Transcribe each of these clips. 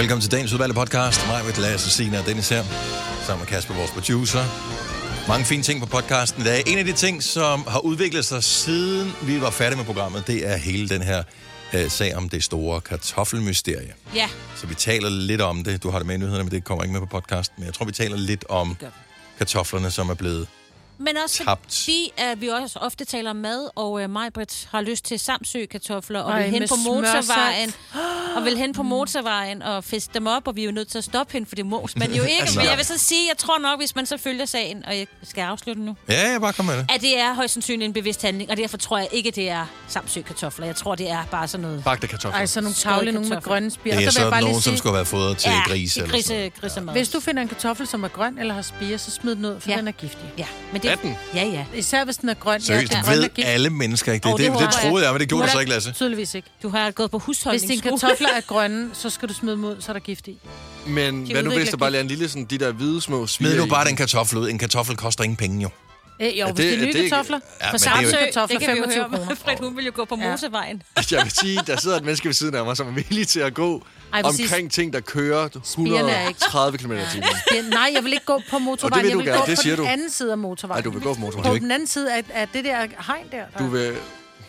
Velkommen til dagens udvalgte podcast. Mig med Lasse, Signe og Dennis her. Sammen med Kasper, vores producer. Mange fine ting på podcasten i dag. En af de ting, som har udviklet sig siden vi var færdige med programmet, det er hele den her øh, sag om det store kartoffelmysterie. Ja, Så vi taler lidt om det. Du har det med i nyhederne, men det kommer ikke med på podcasten. Men jeg tror, vi taler lidt om kartoflerne, som er blevet... men også Tabt. fordi, at vi også ofte taler om mad, og uh, Majbrit har lyst til Samsø-kartofler, og Ej, vil hen på motorvejen, smørsalt. og vil hen på motorvejen og fiske dem op, og vi er jo nødt til at stoppe hende, for det mås man jo ikke. Altså- Men jeg vil så sige, jeg tror nok, hvis man så følger sagen, og jeg skal afslutte nu, Ja, jeg bare kom med det. at det er højst sandsynligt en bevidst handling, og derfor tror jeg ikke, det er Samsø-kartofler. Jeg tror, det er bare sådan noget... Bagte kartofler. Ej, så nogle tavle, nogle med grønne spire. Det er så så nogen, som sige, skulle være fodret til grise. ja, eller sådan noget. grise, grisemad. hvis du finder en kartoffel, som er grøn eller har spire, så smid den ud, for Ja. den er giftig. Ja, men det... Den? Ja, ja. Især hvis den er grøn. Seriøst, ja, det ved alle mennesker ikke. Det, Åh, det, det det, det troede jeg, men det gjorde du så ikke, Lasse. Tydeligvis ikke. Du har gået på Hvis husholdningsskole. dine kartofler er grønne, så skal du smide dem ud, så er der gift i. Men hvad nu hvis der bare gift. er en lille sådan, de der hvide små Smid spirer nu bare den kartoffel ud. En kartoffel koster ingen penge, jo. Øh, jo, Er hvis det- det er nye det ikke- kartofler. Ja, for det Samsø kartofler det kan vi jo 25 høre. kroner. Fred, hun vil jo gå på Ja. motorvejen. Jeg vil sige, der sidder et menneske ved siden af mig, som er villig til at gå Ej, præcis. omkring ting, der kører Spirene er ikke- 130 km i timen. Ja, nej, jeg vil ikke gå på motorvejen. vil jeg du vil gerne, gå det på siger den du. anden side af motorvejen. Nej, du vil gå på På motorvejen. den anden side af, af det der hegn der. der Du vil...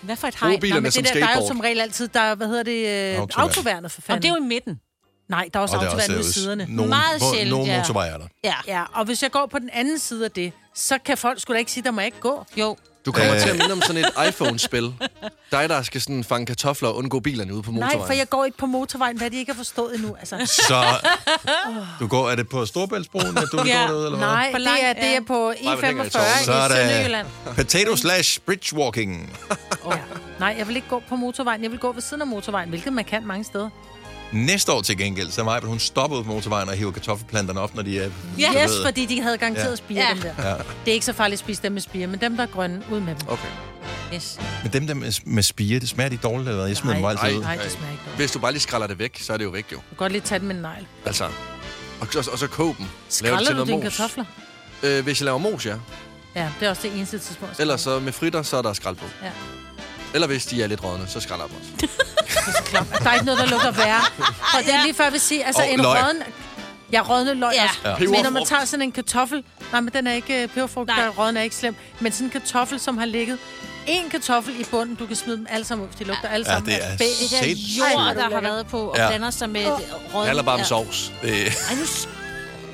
Hvad for et Bruge hegn? bilerne men som det der, der er jo skateboard. som regel altid, der er, hvad hedder det, øh, Autoværn. autoværnet for Og fanden. det er jo i midten. Nej, der er også Og det autoværn ved siderne. nogle, Meget på, sjældent, nogle ja. motorveje er der. Ja. Ja, og hvis jeg går på den anden side af det, så kan folk sgu da ikke sige, der må jeg ikke gå. Jo. Du kommer Øh. til at minde om sådan et iPhone-spil. Dig, der skal sådan fange kartofler og undgå bilerne ude på motorvejen. Nej, for jeg går ikke på motorvejen, hvad de ikke har forstået endnu. Altså, Så du går, er det på Storbæltsbroen, at du Ja. gå derud, eller hvad? nej, det er, det er på Nej, men hænger i E45 tårnet. Så er i der- Sønderjylland. Potato slash bridgewalking. Ja. Nej, jeg vil ikke gå på motorvejen. Jeg vil gå ved siden af motorvejen, hvilket man kan mange steder. Næste år til gengæld, så mig, hun stopper ud på motorvejen og hiver kartoffelplanterne op, når de er... Ja. Yes, ved. fordi de havde garanteret Ja. ja. spire, Ja. dem der. Ja. Det er ikke så farligt at spise dem med spire, men dem, der er grønne, ud med dem. Okay. Yes. Men dem der med, med spire, det smager de dårligt, eller hvad? Jeg smider dem Nej. altid ud. Nej, det smager ikke noget. Hvis du bare lige skræller det væk, så er det jo væk, jo. Du kan godt lige tage dem med en negl. Altså. Og, og, og så kog dem. Skræller til du noget dine mos. kartofler? Øh, hvis jeg laver mos, ja. Ja, det er også det eneste tidspunkt. Ellers så med fritter, så er der skrald på. Ja. Eller hvis de er lidt rådne, så skræller dem også. Der er ikke noget, der lugter værre. Og det er lige før, jeg vil sige, altså Og en løg. rådden... Ja, rådne løg Ja. også. Men når man Peberfrugt. tager sådan en kartoffel... Nej, men den er ikke øh, peberfrugt, Nej. der er rådden er ikke slem. Men sådan en kartoffel, som har ligget... En kartoffel i bunden, du kan smide dem alle sammen ud, for de lugter alle Ja, sammen. det af er bæ- Det der Sindssygt. jord, der er har været på og Ja. blander sig med det. Det handler bare om sovs. Det, Ej, nu... s-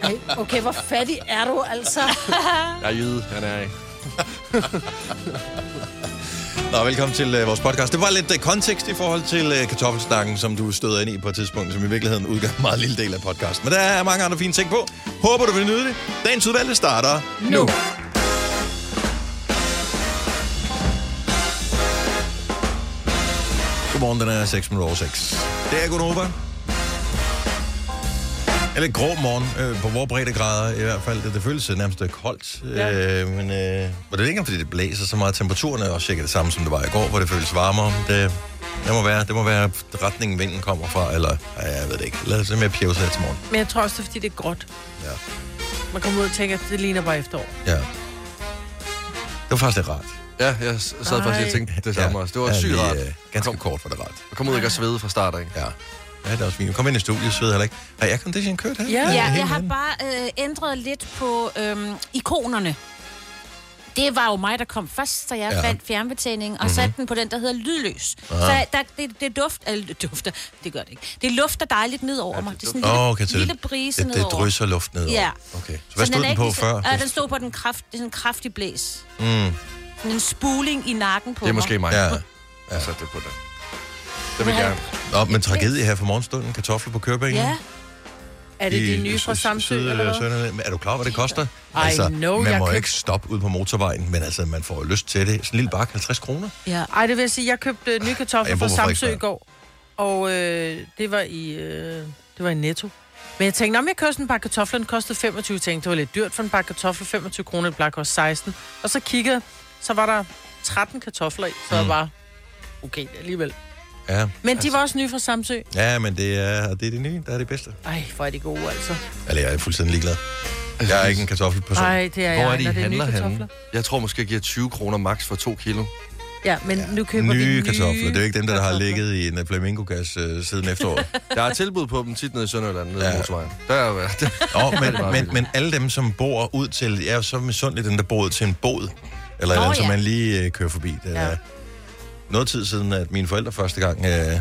Ej, okay, hvor fattig er du, altså? Jeg er jyde, han er ikke. Nå, velkommen til uh, vores podcast. Det var lidt uh, kontekst i forhold til uh, kartoffelsnakken, som du støder ind i på et tidspunkt, som i virkeligheden udgør en meget lille del af podcasten. Men der er mange andre fine ting på. Håber, du vil nyde det. Dagens udvalgte starter nu. Godmorgen, den er 6 minutter over 6. Det er Gunova. Eller grå morgen, øh, på vores breddegrader i hvert fald. Det, det føles nærmest øh, koldt. Ja. Øh, men øh, og det er ikke, fordi det blæser så meget. Temperaturen er også cirka det samme, som det var i går, hvor det føles varmere. Det, det, må være, det må være retningen, vinden kommer fra, eller ja, jeg ved det ikke. Lad os se mere pjevse her til morgen. Men jeg tror også, det er, fordi det er gråt. Ja. Man kommer ud og tænker, at det ligner bare efterår. ja. Det var faktisk lidt rart. Ja, jeg sad faktisk og tænkte det samme også. Det var sygt lige, rart. Øh, ganske kort var det rart. Jeg kom ud og ikke at svede fra start, ikke? Ja. Ja, det er også fint. Kom ind i studiet, sved heller ikke. Har jeg condition kørt her? Ja. Ja, jeg har bare øh, ændret lidt på øhm, ikonerne. Det var jo mig, der kom først, så jeg Ja. fandt fjernbetjeningen og mm-hmm. satte den på den, der hedder lydløs. Aha. Så der, det, det duft, eller det dufter, det gør det ikke. Det lufter dejligt ned over Ja, mig. det Det er sådan en Åh, lille, okay, så lille det, brise det, det nedover. drysser luft nedover. Ja. Okay. Så hvad Så stod er den på ikke før? Ja, den stod på den, kraft, det er sådan en kraftig blæs. Mm. Sådan en spuling i nakken på Det er mig. måske mig. Ja. Ja. Jeg satte det på den. Det vil jeg gerne. Nå, men tragedie her for morgenstunden. Kartofler på kørbænken. Ja, Er det de nye fra Samsø, eller hvad? Er du klar, hvad det koster? Altså, I know, man jeg må køb- ikke stoppe ud på motorvejen, men altså, man får lyst til det. Sådan en lille bakke, 50 kroner. ja. Ej, det vil jeg sige, jeg købte øh, nye kartofler Jeg bor fra Samsø i går. Og øh, det var i øh, det var i Netto. Men jeg tænkte, om jeg købte en pakke kartofler, den kostede 25, jeg tænkte, det var lidt dyrt for en pakke kartofler, 25 kroner, det koste 16. Og så kiggede så var der 13 kartofler i, så Mm. jeg bare, okay, alligevel. Ja, Men de var også nye fra Samsø. ja men det er, det er det nye, der er det bedste. Ej, hvor er de gode, altså. Eller jeg er fuldstændig ligeglad. Jeg er ikke en kartoffelperson. Ej, det er Hvor jeg, er de nye handler kartofler. henne? Jeg tror måske, jeg giver 20 kroner max for 2 kilo. Ja, men nu køber vi Nye nye kartofler. Det er jo ikke dem, der, der har ligget i en flamingogas øh, siden efteråret. Der er tilbud på dem tit nede i Sønderjylland, nede Ja. ja. motorvejen. Der er jo... Der, Nå, men, men, men alle dem, som bor ud til... Jeg er jo så misundelig, den der bor ud til en båd. Eller Nå, den, som ja. man lige øh, kører forbi. Det er Ja. Noget tid siden, at mine forældre første gang øh,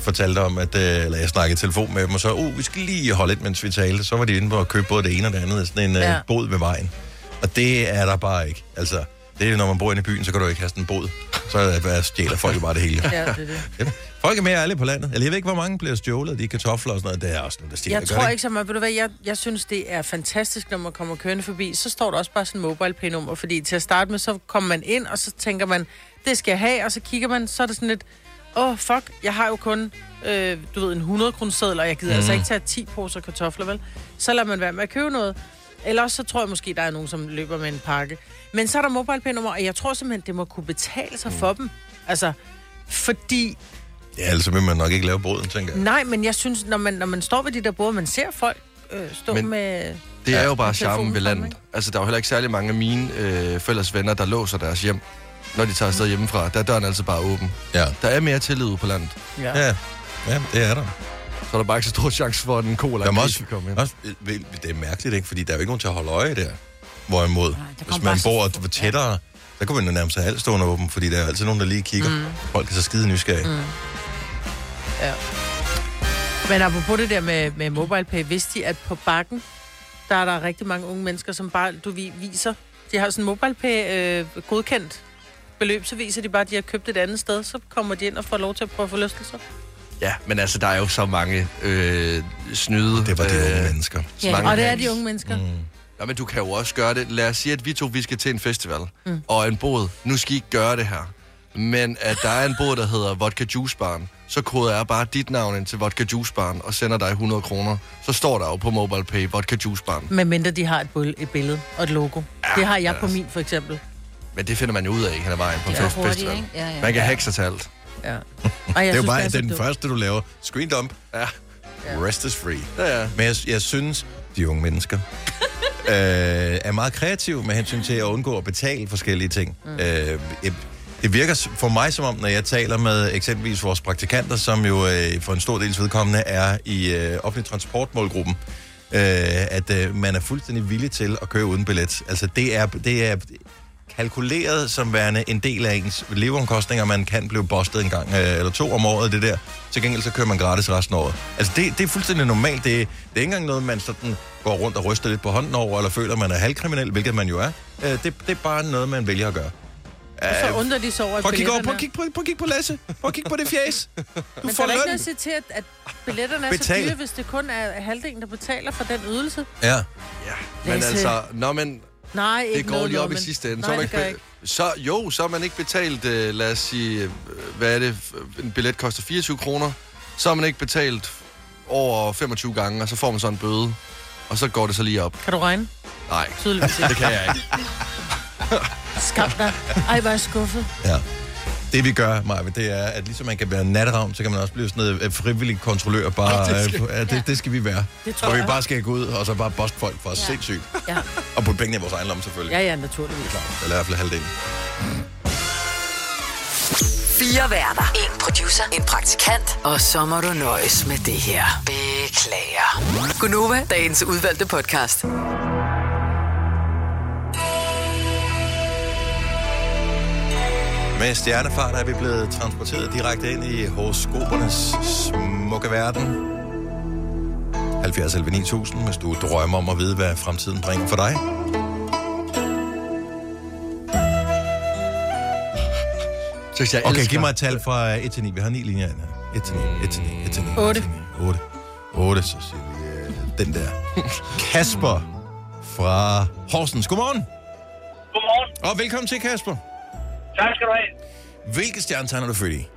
fortalte om, at... Øh, eller jeg snakkede i telefon med dem, og så, uh, vi skal lige holde lidt, mens vi talte. Så var de inde på at købe både det ene og det andet. Sådan en øh, Ja. båd ved vejen. Og det er der bare ikke. Altså, det er, når man bor inde i byen, så kan du ikke have sådan en båd. Så er det, stjæler folk bare det hele. Ja, det er det. Ja. Folk er mere ærlige på landet. Eller jeg ved ikke, hvor mange bliver stjålet de kartofler og sådan noget. Det er også noget, der stjæler. Jeg tror det ikke så meget. Ved du hvad, jeg, jeg synes, det er fantastisk, når man kommer kørende forbi. Så står der også bare sådan en mobile nummer fordi til at starte med, så kommer man ind, og så tænker man, det skal jeg have, og så kigger man, så er det sådan lidt, åh, oh, fuck, jeg har jo kun, øh, du ved, en 100 kroner og jeg gider mm. altså ikke tage 10 poser kartofler, vel? Så lader man være med at købe noget. Ellers så tror jeg måske, der er nogen, som løber med en pakke. Men så er der mobile pay nummer og jeg tror simpelthen, det må kunne betale sig for dem. Altså, fordi Ja, altså vil man nok ikke lave båden, tænker jeg. Nej, men jeg synes, når man, når man står ved de der både, man ser folk øh, stå men, med... det er jo bare charmen ved landet. Altså, der er jo heller ikke særlig mange af mine øh, forældres venner, der låser deres hjem, når de tager afsted hjemmefra. Der er døren altså bare åben. Ja. Der er mere tillid ude på landet. Ja. Ja, ja det er der. Så er der bare ikke så stor chance for, at en cola Der må ikke også, kan komme ind. også, øh, det er mærkeligt, ikke? Fordi der er jo ikke nogen til at holde øje der. Hvorimod, der hvis man bor få- tættere, der kunne man jo nærmest have alt stående åben, fordi der er altid nogen, der lige kigger. Mm. Folk er så skide nysgerrige. Mm. ja. Men apropos det der med, med mobile pay, vidste de, at på bakken, der er der rigtig mange unge mennesker, som bare, du vi- viser, de har sådan mobile pay øh, godkendt beløb, så viser de bare, at de har købt et andet sted, så kommer de ind og får lov til at prøve forlystelser. Ja, men altså, der er jo så mange øh, snyde. Det var de unge øh, mennesker. så Ja. mange Og det er de unge mennesker. Mm. Nå, men du kan jo også gøre det. Lad os sige, at vi to vi skal til en festival mm. og en båd. Nu skal I ikke gøre det her. Men at der er en båd, der hedder Vodka Juice Barn, så koder jeg bare dit navn ind til Vodka Juice Barn og sender dig 100 kroner. Så står der jo på Mobile Pay Vodka Juice Barn. Med mindre de har et, bul- et billede og et logo. Ja, det har jeg på altså. min, for eksempel. Men det finder man jo ud af, ikke? Han er vejen på er fest- hurtigt, festival. Ja, ja. Man kan hacke sig til alt. Ja. Og jeg Det er jo bare den dumt. første, du laver. Screen dump. Ja. Rest is free. Ja, ja. Men jeg, jeg synes, de unge mennesker øh, er meget kreative med hensyn til at undgå at betale forskellige ting. Mm. Øh, det virker for mig som om, når jeg taler med eksempelvis vores praktikanter, som jo øh, for en stor dels vedkommende er i øh, offentlig transportmålgruppen, øh, at øh, man er fuldstændig villig til at køre uden billet. Altså det er, det er kalkuleret som værende en del af ens leveomkostninger. Man kan blive bustet en gang øh, eller to om året, det der. Til gengæld så kører man gratis resten af året. Altså det, det er fuldstændig normalt. Det, det er ikke engang noget, man sådan går rundt og ryster lidt på hånden over, eller føler, man er halvkriminel, hvilket man jo er. Øh, det, det er bare noget, man vælger at gøre. Og så undrer de sig over, at Prøv at kigge over, prøv at kigge på, prøv at kigge på Lasse. Prøv at kigge på det fjes. Du Men får der er ikke noget at sige til, at, at billetterne er Betal. så dyre, hvis det kun er halvdelen, der betaler for den ydelse. Ja. Ja, men Lasse. altså, når man, Nej, ikke det går noget lige op lommen. i sidste ende. Nej, så, er man det gør ikke, ikke. så jo, så har man ikke betalt, øh, lad os sige, øh, hvad er det, en billet koster 24 kroner. Så har man ikke betalt over 25 gange, og så får man så en bøde. Og så går det så lige op. Kan du regne? Nej, Tydeligvis ikke. det kan jeg ikke. Skam dig. Ej, hvor er jeg skuffet. Ja. Det vi gør, Maja, det er, at ligesom man kan være natteravn, så kan man også blive sådan noget øh, frivillig kontrollør. Bare, Ja, det skal- øh, det, det skal vi være. Det tror Og vi jeg. bare skal gå ud, og så bare bost folk for ja. Ja. sindssygt. Ja. Og putte pengene i vores egen lomme, selvfølgelig. ja, ja, naturligvis. Eller i hvert fald halvdelen. Fire værter. En producer. En praktikant. Og så må du nøjes med det her. Beklager. Gunova, dagens udvalgte podcast. Med stjernefart er vi blevet transporteret direkte ind i horoskopernes smukke verden. 70 11 9000, hvis du drømmer om at vide, hvad fremtiden bringer for dig. Jeg Okay, elsker- giv mig et tal fra 1 til 9. Vi har ni linjer ind her. 1 til 9, 1 til 9, 1 til 9. Otte. 8. 8, så siger vi øh, den der. Kasper fra Horsens. Godmorgen. Godmorgen. Og velkommen til, Kasper. Tak skal du have. Hvilke stjernetegn er du født i?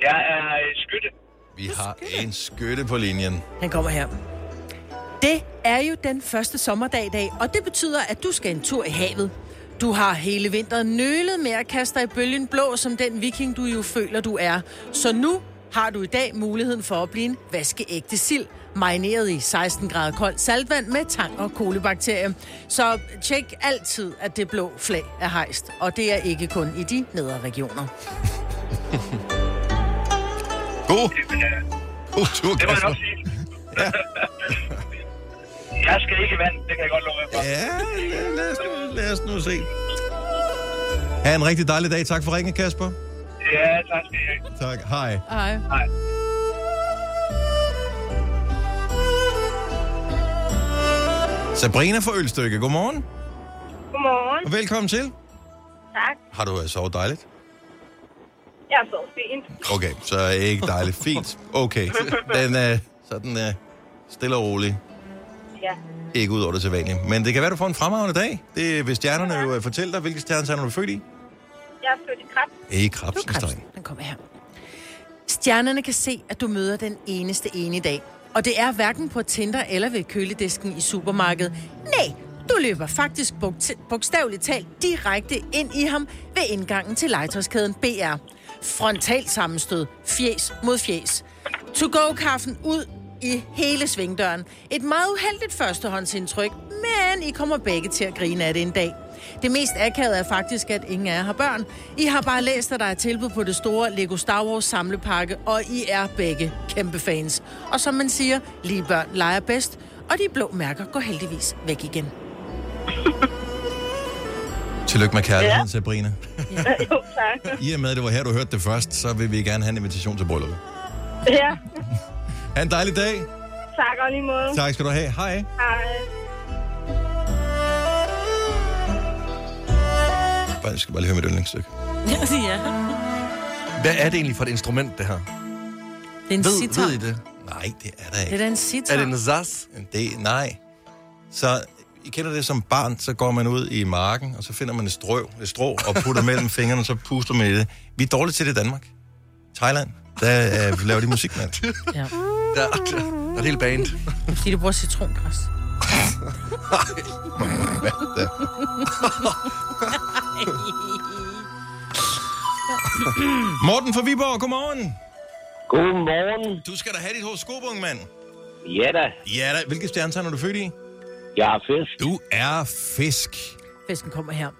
Jeg er skytte. Vi har en skytte på linjen. Han kommer her. Det er jo den første sommerdag i dag, og det betyder, at du skal en tur i havet. Du har hele vinteren nølet med at kaste dig i bølgen blå som den viking, du jo føler, du er. Så nu har du i dag muligheden for at blive en vaskeægte sild. Marineret i 16 grader koldt saltvand med tang og kolibakterier. Så tjek altid, at det blå flag er hejst, og det er ikke kun i de nedre regioner. God, god tur, det må jeg nok sige. jeg skal ikke i vand, det kan jeg godt love for. Ja, lad, lad, os nu, lad os nu se. Ha' en rigtig dejlig dag. Tak for ringen, Kasper. Ja, tak skal I have. Tak. Hej. Hej. Hej. Sabrina fra Ølstykke, godmorgen. Godmorgen. Og velkommen til. Tak. Har du øh, sovet dejligt? Jeg er så fint. Okay, så er ikke dejligt. Fint. Okay. Den er sådan uh, stille og rolig. Ja. Ikke ud over det sædvanlige. Men det kan være, du får en fremragende dag. Det vil stjernerne jo øh, fortælle dig. Hvilke stjerner er du født i? Jeg er født i krab. I tegn. Den kommer her. Stjernerne kan se, at du møder den eneste ene i dag. Og det er hverken på Tinder eller ved køledisken i supermarkedet. Nej, du løber faktisk bogstaveligt talt direkte ind i ham ved indgangen til legetøjskæden BR. Frontalt sammenstød. Fjes mod fjes. To-go-kaffen ud i hele svingdøren. Et meget uheldigt førstehåndsindtryk, men I kommer begge til at grine af det en dag. Det mest akavede er faktisk, at ingen af jer har børn. I har bare læst, at der er tilbud på det store Lego Star Wars samlepakke, og I er begge kæmpe fans. Og som man siger, lige børn leger bedst, og de blå mærker går heldigvis væk igen. Tillykke med kærligheden, ja. Sabrina. jo, tak. I og med, at det var her, du hørte det først, så vil vi gerne have en invitation til brylluppet. Ja. Ha' en dejlig dag. Tak og lige måde. Tak skal du have. Hej. Hej. Jeg skal bare lige høre mit yndlingsstykke. ja. Hvad er det egentlig for et instrument, det her? Det er en Ved, sitar. ved I det? Nej, det er der Det ikke. er da en sitar. Er det en zaz? Det, nej. Så I kender det som barn, så går man ud i marken, og så finder man et strå, et strå og putter mellem fingrene, og så puster man i det. Vi er dårlige til det i Danmark. Thailand, der uh, laver de musik med. det. Ja. Der, der, der er et helt band. Fordi du bruger citrongræs. Morten fra Viborg, godmorgen. Godmorgen. Du skal da have dit horoskop, unge mand. Ja da, Ja da. Hvilke stjernetegn er du født i? jeg er fisk. Du er fisk. Fisken kommer her.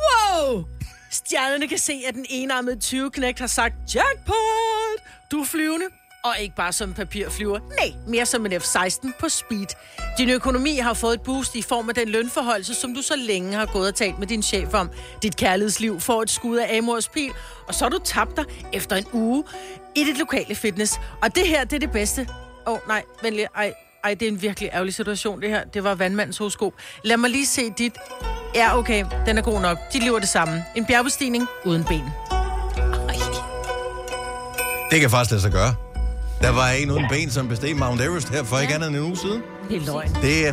Wow! Stjernerne kan se, at den enarmede 20-knægt har sagt jackpot! Du er flyvende. Og ikke bare som en papirflyver. Nej, mere som en F-16 på speed. Din økonomi har fået et boost i form af den lønforholdelse, som du så længe har gået og talt med din chef om. Dit kærlighedsliv får et skud af Amors pil, og så er du tabt dig efter en uge i dit lokale fitness. Og det her, det er det bedste. Åh, oh, nej, venlig. Ej, ej, det er en virkelig ærgerlig situation, det her. Det var vandmandens horoskop. Lad mig lige se dit. Ja, okay, den er god nok. Dit liv er det samme. En bjergbestigning uden ben. Det kan faktisk lade sig gøre. Der var en uden ben, som besteg Mount Everest her for ikke andet end en uge siden. Det er løgn. Det er,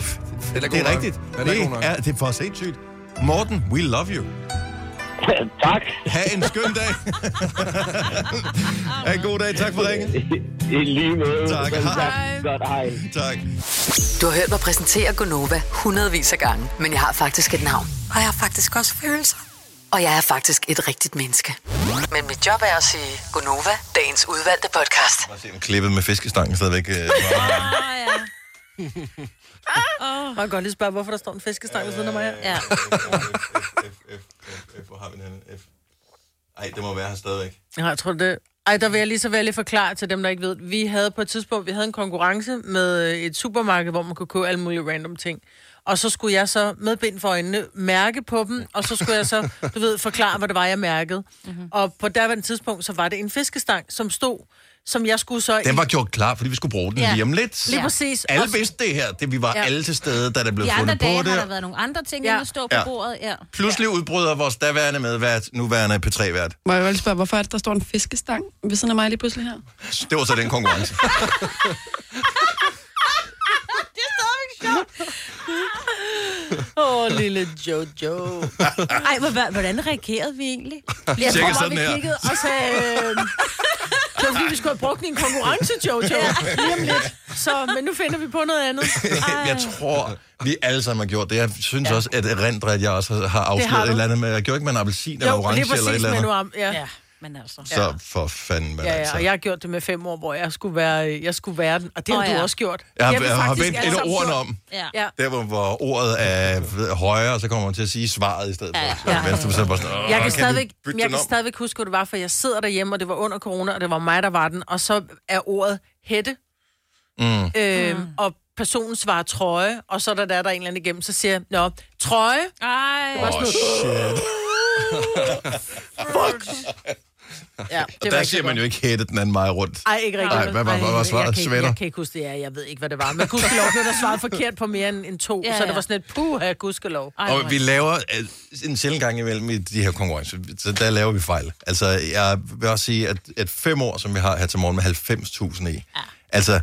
Den er det er rigtigt. Den er det, er, det er for sindssygt. Morten, we love you. tak. Ha' en skøn dag. ha' en god dag. Tak for ringen. I lige måde. Tak. Hej. Godt, hej. Tak. Du har hørt mig præsentere Gonova hundredvis af gange, men jeg har faktisk et navn. Og jeg har faktisk også følelser. Og jeg er faktisk et rigtigt menneske. Men mit job er at sige Gonova, dagens udvalgte podcast. Jeg se, om klippet med fiskestangen stadigvæk. Øh, Ah, ja. Man kan godt lige spørge, hvorfor der står en fiskestang ved siden af mig her. ja. F, F, F, F, hvor har vi den? F. Ej, det må være her stadigvæk. Ja, jeg tror det. Ej, der vil jeg lige så vel lige forklare til dem, der ikke ved. Vi havde på et tidspunkt, vi havde en konkurrence med øh, et supermarked, hvor man kunne købe alle mulige random ting. Og så skulle jeg så med bind for øjnene mærke på dem, og så skulle jeg så, du ved, forklare, hvad det var, jeg mærkede. Mm-hmm. Og på derværende tidspunkt, så var det en fiskestang, som stod, som jeg skulle så... Den var gjort klar, fordi vi skulle bruge den Ja. lige om lidt. Lige præcis. Alle vidste det her. Det, vi var Ja. alle til stede, da der blev De andre fundet på dage har der det. været nogle andre ting, Ja. ja. at stå på Ja. ja. bordet. Ja. Pludselig udbryder vores daværende medvært, nuværende P3-vært. Må jeg lige spørge, hvorfor er det, der står en fiskestang ved siden af mig lige pludselig her? Det var så den konkurrence. Åh, oh, lille Jojo. Ej, hvor- hvordan reagerede vi egentlig? Jeg Cirka tror bare, sådan vi her. kiggede og sagde... Øh, det var fordi, vi skulle have brugt en konkurrence, Jojo. Lige om lidt. Så, men nu finder vi på noget andet. jeg tror, vi alle sammen har gjort det. Jeg synes ja. også, at erindre, at jeg også har afsløret et eller andet med... Jeg gjorde ikke med en appelsin eller Jo, orange lige eller et præcis eller med andet. nu om. Ja. ja. Men altså... Så for fanden, men Ja, ja, altså. og jeg har gjort det med fem år, hvor jeg skulle være, jeg skulle være den, og det har du ja. også gjort. Jeg har, jeg har faktisk vendt et sammen ordene om. Ja. Der, hvor, hvor ordet er højere, så kommer man til at sige svaret i stedet Ja, for. Så ja. venstre, så bare sådan, "Åh, Jeg kan, stadigvæk, jeg kan om?" stadigvæk huske, hvad det var, for jeg sidder derhjemme, og det var under corona, og det var mig, der var den, og så er ordet hætte, Mm. øhm, og personen svarer trøje, og så er der der, der er en eller anden igennem, så siger jeg, nå, trøje, Ej. Åh, shit. ja, Og det der siger man jo ikke hætte den anden vej rundt. Ej, ikke rigtigt. Ej, hvad var- hvad var jeg svaret? kan, ikke, Sweater? jeg kan ikke huske det, ja, jeg ved ikke, hvad det var. Men gudskelov blev der svaret forkert på mere end, end to, Ja, ja, så det var sådan et puh af gudskelov. Ej, Og vi laver øh, en sjældent gang imellem i de her konkurrencer, så der laver vi fejl. Altså, jeg vil også sige, at, at fem år, som vi har her til morgen med 90.000 i, ja. altså,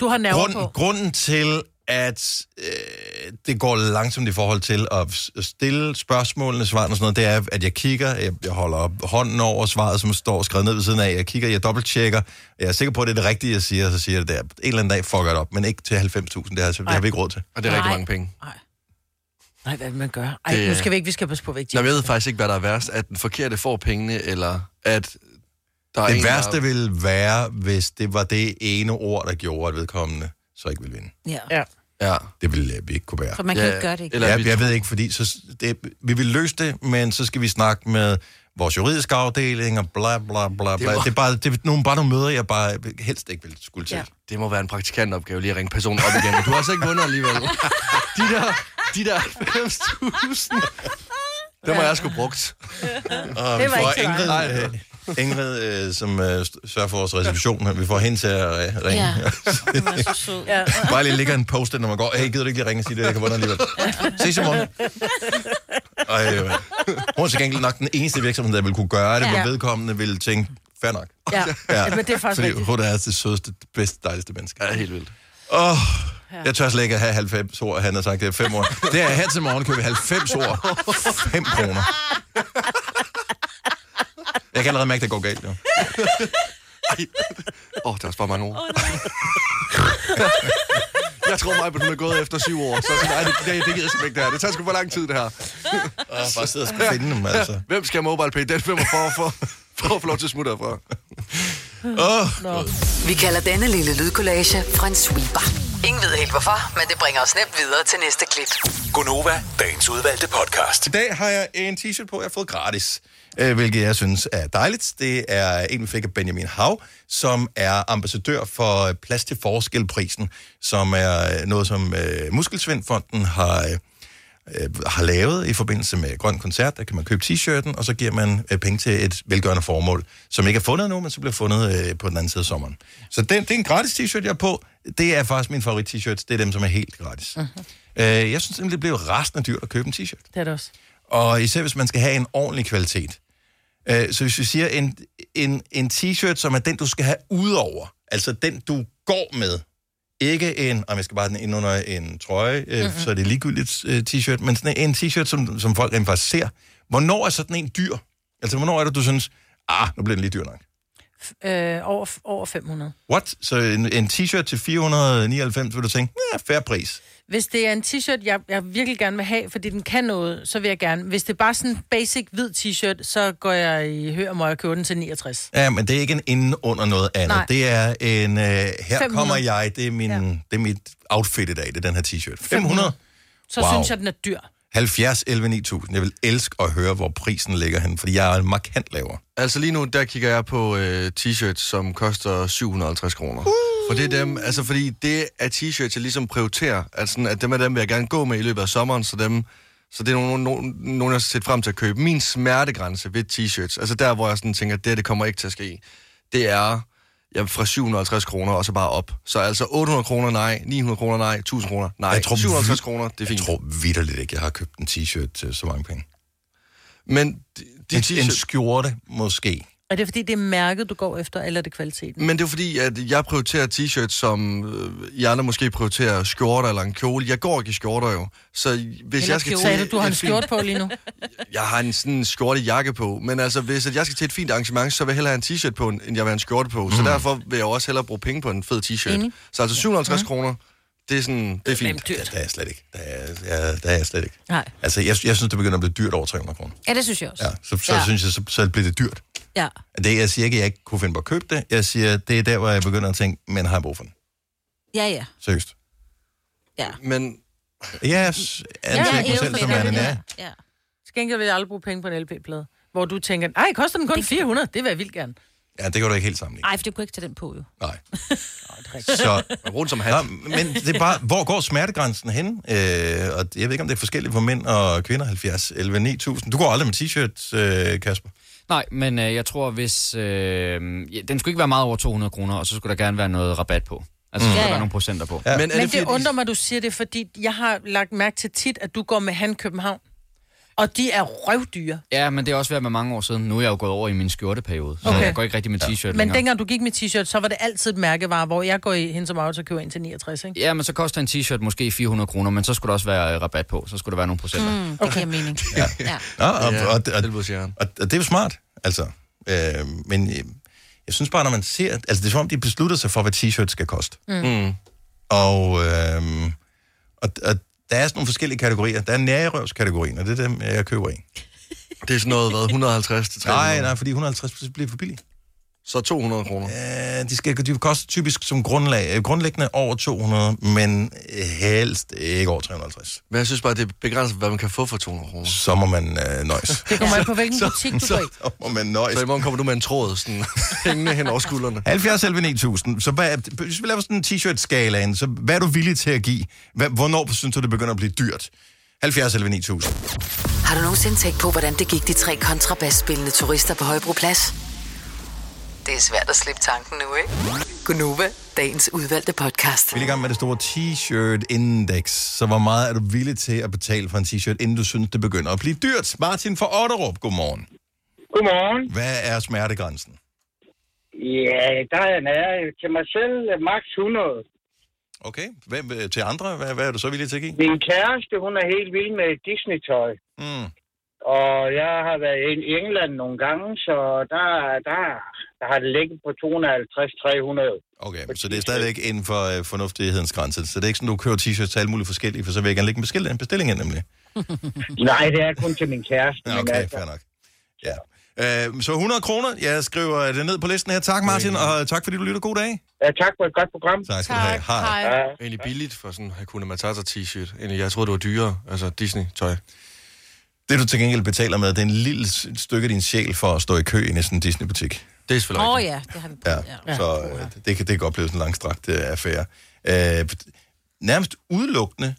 Du har nerver grund, på. grunden til, at øh, det går langsomt i forhold til at stille spørgsmålene, svarene og sådan noget, det er, at jeg kigger, jeg, jeg holder hånden over svaret, som står skrevet ned ved siden af, jeg kigger, jeg dobbelttjekker, jeg er sikker på, at det er det rigtige, jeg siger, og så siger jeg det der. En eller anden dag fucker jeg det op, men ikke til 90.000, det, har- det har vi ikke råd til. Og det er rigtig Nej. mange penge. Nej, hvad vil man gøre? Ej, Det- nu skal vi ikke, vi skal passe på væk. Jeg ved faktisk ikke, hvad der er værst. At den forkerte får pengene, eller at der er Det en, værste der... ville være, hvis det var det ene ord, der gjorde, at vedkommende så ikke ville vinde. Ja. Ja. Ja. Det ville øh, vi ikke kunne være. For man kan ikke gøre det, ikke? Eller Ja, vi jeg ved ikke, fordi så, det, vi vil løse det, men så skal vi snakke med vores juridiske afdeling og bla bla bla bla. var- Det er bare, det er nogle, bare nogle møder, jeg bare helst ikke vil skulle til. Ja. Det må være en praktikantopgave lige at ringe personen op igen. Men du har altså ikke vundet alligevel. De der, de der 90.000, dem har jeg sgu brugt. Og Det var ikke dig. Ingrid, Ingrid øh, som øh, sørger for vores reservation. Vi får hende til at øh, ringe. Ja. Hun er så sød. Ja. Bare lige ligger en post når man går. Hey, gider du ikke lige ringe og sige det? Jeg kan vundet alligevel. Ses i morgen. Ej, øh, hun er til gengæld nok den eneste virksomhed, der vil kunne gøre det, Ja. hvor vedkommende vil tænke, fair nok. Ja. ja, men det er faktisk Fordi rigtigt. hun er det sødeste, det bedste, dejligste menneske. Ja, helt vildt. Åh, oh, jeg tør slet ikke at have 90 ord, han har sagt, det er 5 år. Det er her til morgen, køber vi 90 ord. 5 kroner. Jeg kan allerede mærke, at det går galt, jo. Åh, oh, der er også bare mange ord. jeg tror mig, at hun er gået efter syv år. Så sådan, nej, det, det, det gider jeg ikke det her. Det tager sgu for lang tid, det her. Og bare sidde og skulle finde dem, altså. Hvem skal have mobile pay? Den 45 for, for at få lov til at smutte herfra. Åh, oh, Vi kalder denne lille lydkollage en sweeper. Ingen ved helt hvorfor, men det bringer os nemt videre til næste klip. Gonova, dagens udvalgte podcast. I dag har jeg en t-shirt på, jeg har fået gratis, øh, hvilket jeg synes er dejligt. Det er en, vi fik af Benjamin Hav, som er ambassadør for Plads til Forskelprisen, som er øh, noget, som øh, Muskelsvindfonden har, øh, har lavet i forbindelse med Grøn Koncert. Der kan man købe t-shirten, og så giver man øh, penge til et velgørende formål, som ikke er fundet nu, men som bliver fundet øh, på den anden side af sommeren. Så den, det er en gratis t-shirt, jeg er på. Det er faktisk min favorit t-shirt. Det er dem, som er helt gratis. Uh-huh. Øh, jeg synes simpelthen, det bliver resten af dyrt at købe en t-shirt. Det er det også. Og især hvis man skal have en ordentlig kvalitet. Øh, så hvis vi siger en, en, en t-shirt, som er den, du skal have udover, altså den, du går med, ikke en, om jeg skal bare den ind under en trøje, øh, mm-hmm. så er det ligegyldigt øh, t-shirt, men sådan en t-shirt, som, som folk rent faktisk ser. Hvornår er sådan en dyr? Altså, hvornår er det, du synes, ah, nu bliver den lige dyr nok? Øh, over, over 500. What? Så en, en t-shirt til 499, vil du tænke, ja, fair pris. Hvis det er en t-shirt, jeg, jeg virkelig gerne vil have, fordi den kan noget, så vil jeg gerne. Hvis det er bare sådan en basic hvid t-shirt, så går jeg i hør og køber den til 69. Ja, men det er ikke en inden under noget andet. Nej. Det er en, øh, her 500. kommer jeg, det er, min, ja. Det er mit outfit i dag, det er den her t-shirt. 500? Så Wow. wow. synes jeg, den er dyr. 70, 11, 9000. Jeg vil elske at høre, hvor prisen ligger hen, fordi jeg er markant lavere. Altså lige nu, der kigger jeg på øh, t-shirts, som koster 750 kroner. Uh. For det er dem, altså fordi det er t-shirts, jeg ligesom prioriterer. Altså, at dem er dem, vil jeg gerne gå med i løbet af sommeren, så dem... Så det er nogen, nogen, nogen jeg har set frem til at købe. Min smertegrænse ved t-shirts, altså der, hvor jeg sådan tænker, det, det kommer ikke til at ske, det er jamen, fra 750 kroner og så bare op. Så altså 800 kroner nej, 900 kroner nej, 1000 kroner nej, Jeg tror 750 vi- kroner, det er fint. Jeg tror vidderligt ikke, jeg har købt en t-shirt til så mange penge. Men de, de En, en t-shirts... skjorte, måske. Er det fordi, det er mærket, du går efter, eller er det kvaliteten? Men det er fordi, at jeg prioriterer t-shirts, som øh, I andre måske prioriterer skjorter eller en kjole. Jeg går ikke i skjorter jo. Så hvis Eller jeg skal kjole. til Sagde du, du har en et fint- skjort på lige nu? Jeg har en sådan skjorte jakke på. Men altså, hvis at jeg skal til et fint arrangement, så vil jeg hellere have en t-shirt på, end jeg vil have en skjorte på. Så derfor vil jeg også hellere bruge penge på en fed t-shirt. Enig. Så altså 750 kroner, det er sådan, det er fint. dyrt. Der er jeg slet ikke. Der er, ja, der er jeg slet ikke. Nej. Altså, jeg, jeg synes, det begynder at blive dyrt over 300 kroner. Ja, det synes jeg også. Ja, så, så Ja. ja. synes jeg, så, så bliver det dyrt. Ja. Det, jeg siger ikke, at jeg ikke kunne finde på at købe det. Jeg siger, det er der, hvor jeg begynder at tænke, men har jeg brug for den? Ja, ja. Seriøst. Ja. Men Jeg s- anser Ja, ikke mig selv som værende nær. Ja. Gengæld vil jeg aldrig bruge penge på en LP-plade. Hvor du tænker, ej, koster den kun 400? Det vil jeg vildt gerne. Ja, det kan du ikke helt sammenligne. Ej, for det kunne ikke tage den på, jo. Nej. Så, rundt som hat. men det er bare, hvor går smertegrænsen hen? Øh, og jeg ved ikke, om det er forskelligt for mænd og kvinder, 70, 11, 9000. Du går aldrig med t-shirt, øh, Kasper. Nej, men øh, jeg tror, hvis... Øh, ja, den skulle ikke være meget over 200 kroner, og så skulle der gerne være noget rabat på. Altså, mm. Ja, der ja. være nogle procenter på. Ja. Men Men er det, det, det fordi, undrer mig, du siger det, fordi jeg har lagt mærke til tit, at du går med Han København. Og de er røvdyre. Ja, men det er også været med mange år siden. Nu er jeg jo gået over i min skjorteperiode, så Okay. jeg går ikke rigtig med t-shirt Men længere. dengang du gik med t-shirt, så var det altid et mærkevare, hvor jeg går i hen som auto og køber ind til 69, ikke? Ja, men så koster en t-shirt måske 400 kroner, men så skulle der også være øh, rabat på. Så skulle der være nogle procenter. Mm. Mm, det giver mening. Ja. ja. Nå, og, Ja, og, og, og, tilbudsjern. og, og det er jo smart, altså. Øh, men øh, jeg synes bare, når man ser... Altså, det er som om, de beslutter sig for, hvad t-shirt skal koste. Mm. Og, øh, og, og der er sådan nogle forskellige kategorier. Der er nærrøvskategorien, og det er dem, jeg køber i. Det er sådan noget, hvad, 150 til 300? Nej, nej, fordi 150 bliver for billigt. Så 200 kroner. Ja, de, skal, de koster typisk som grundlag, øh, grundlæggende over 200, men øh, helst ikke over 350. Men jeg synes bare, det er begrænset, hvad man kan få for 200 kroner. Så må man øh, nøjes. Det kommer an på, hvilken butik du går i. Så må man nøjes. Så i morgen kommer du med en tråd, sådan hængende hen over skuldrene. 70 11 9000. Så hvad, hvis vi laver sådan en t-shirt-skalaen, så hvad er du villig til at give? Hvad, hvornår synes du, det begynder at blive dyrt? 70 11 9000. Har du nogensinde tænkt på, hvordan det gik de tre kontrabasspillende turister på Højbroplads? Det er svært at slippe tanken nu, ikke? Gunova, dagens udvalgte podcast. Vi er i gang med det store t-shirt-index. Så hvor meget er du villig til at betale for en t-shirt, inden du synes, det begynder at blive dyrt? Martin fra Otterup, godmorgen. Godmorgen. Hvad er smertegrænsen? Ja, der er nær til mig selv max 100. Okay. Hvem, øh, til andre, hvad, hvad er du så villig til at give? Min kæreste, hun er helt vild med Disney-tøj. Mm. Og jeg har været i England nogle gange, så der, der, der har det ligget på 250-300. Okay, så det er stadigvæk inden for øh, fornuftighedens grænse. Så det er ikke sådan, du køber t-shirts til alle mulige forskellige, for så vil jeg gerne lægge en bestilling, en bestilling ind, nemlig. Nej, det er kun til min kæreste. Ja, men okay, altså, fair nok. Ja. Øh, så 100 kroner, jeg skriver det ned på listen her. Tak, Martin, og tak fordi du lytter. God dag. Ja, tak for et godt program. Tak skal du have. Hej. Ja. Egentlig billigt for sådan en Hakuna Matata t-shirt. Egentlig, jeg troede, det var dyrere. Altså Disney-tøj. Det, du til gengæld betaler med, det er en lille stykke af din sjæl for at stå i kø i næsten en Disney-butik. Det er selvfølgelig Åh oh, ja, det har vi Ja, prøvet. Ja. så øh, det, kan, det kan godt blive sådan en langstrakt øh, affære. Øh, nærmest udelukkende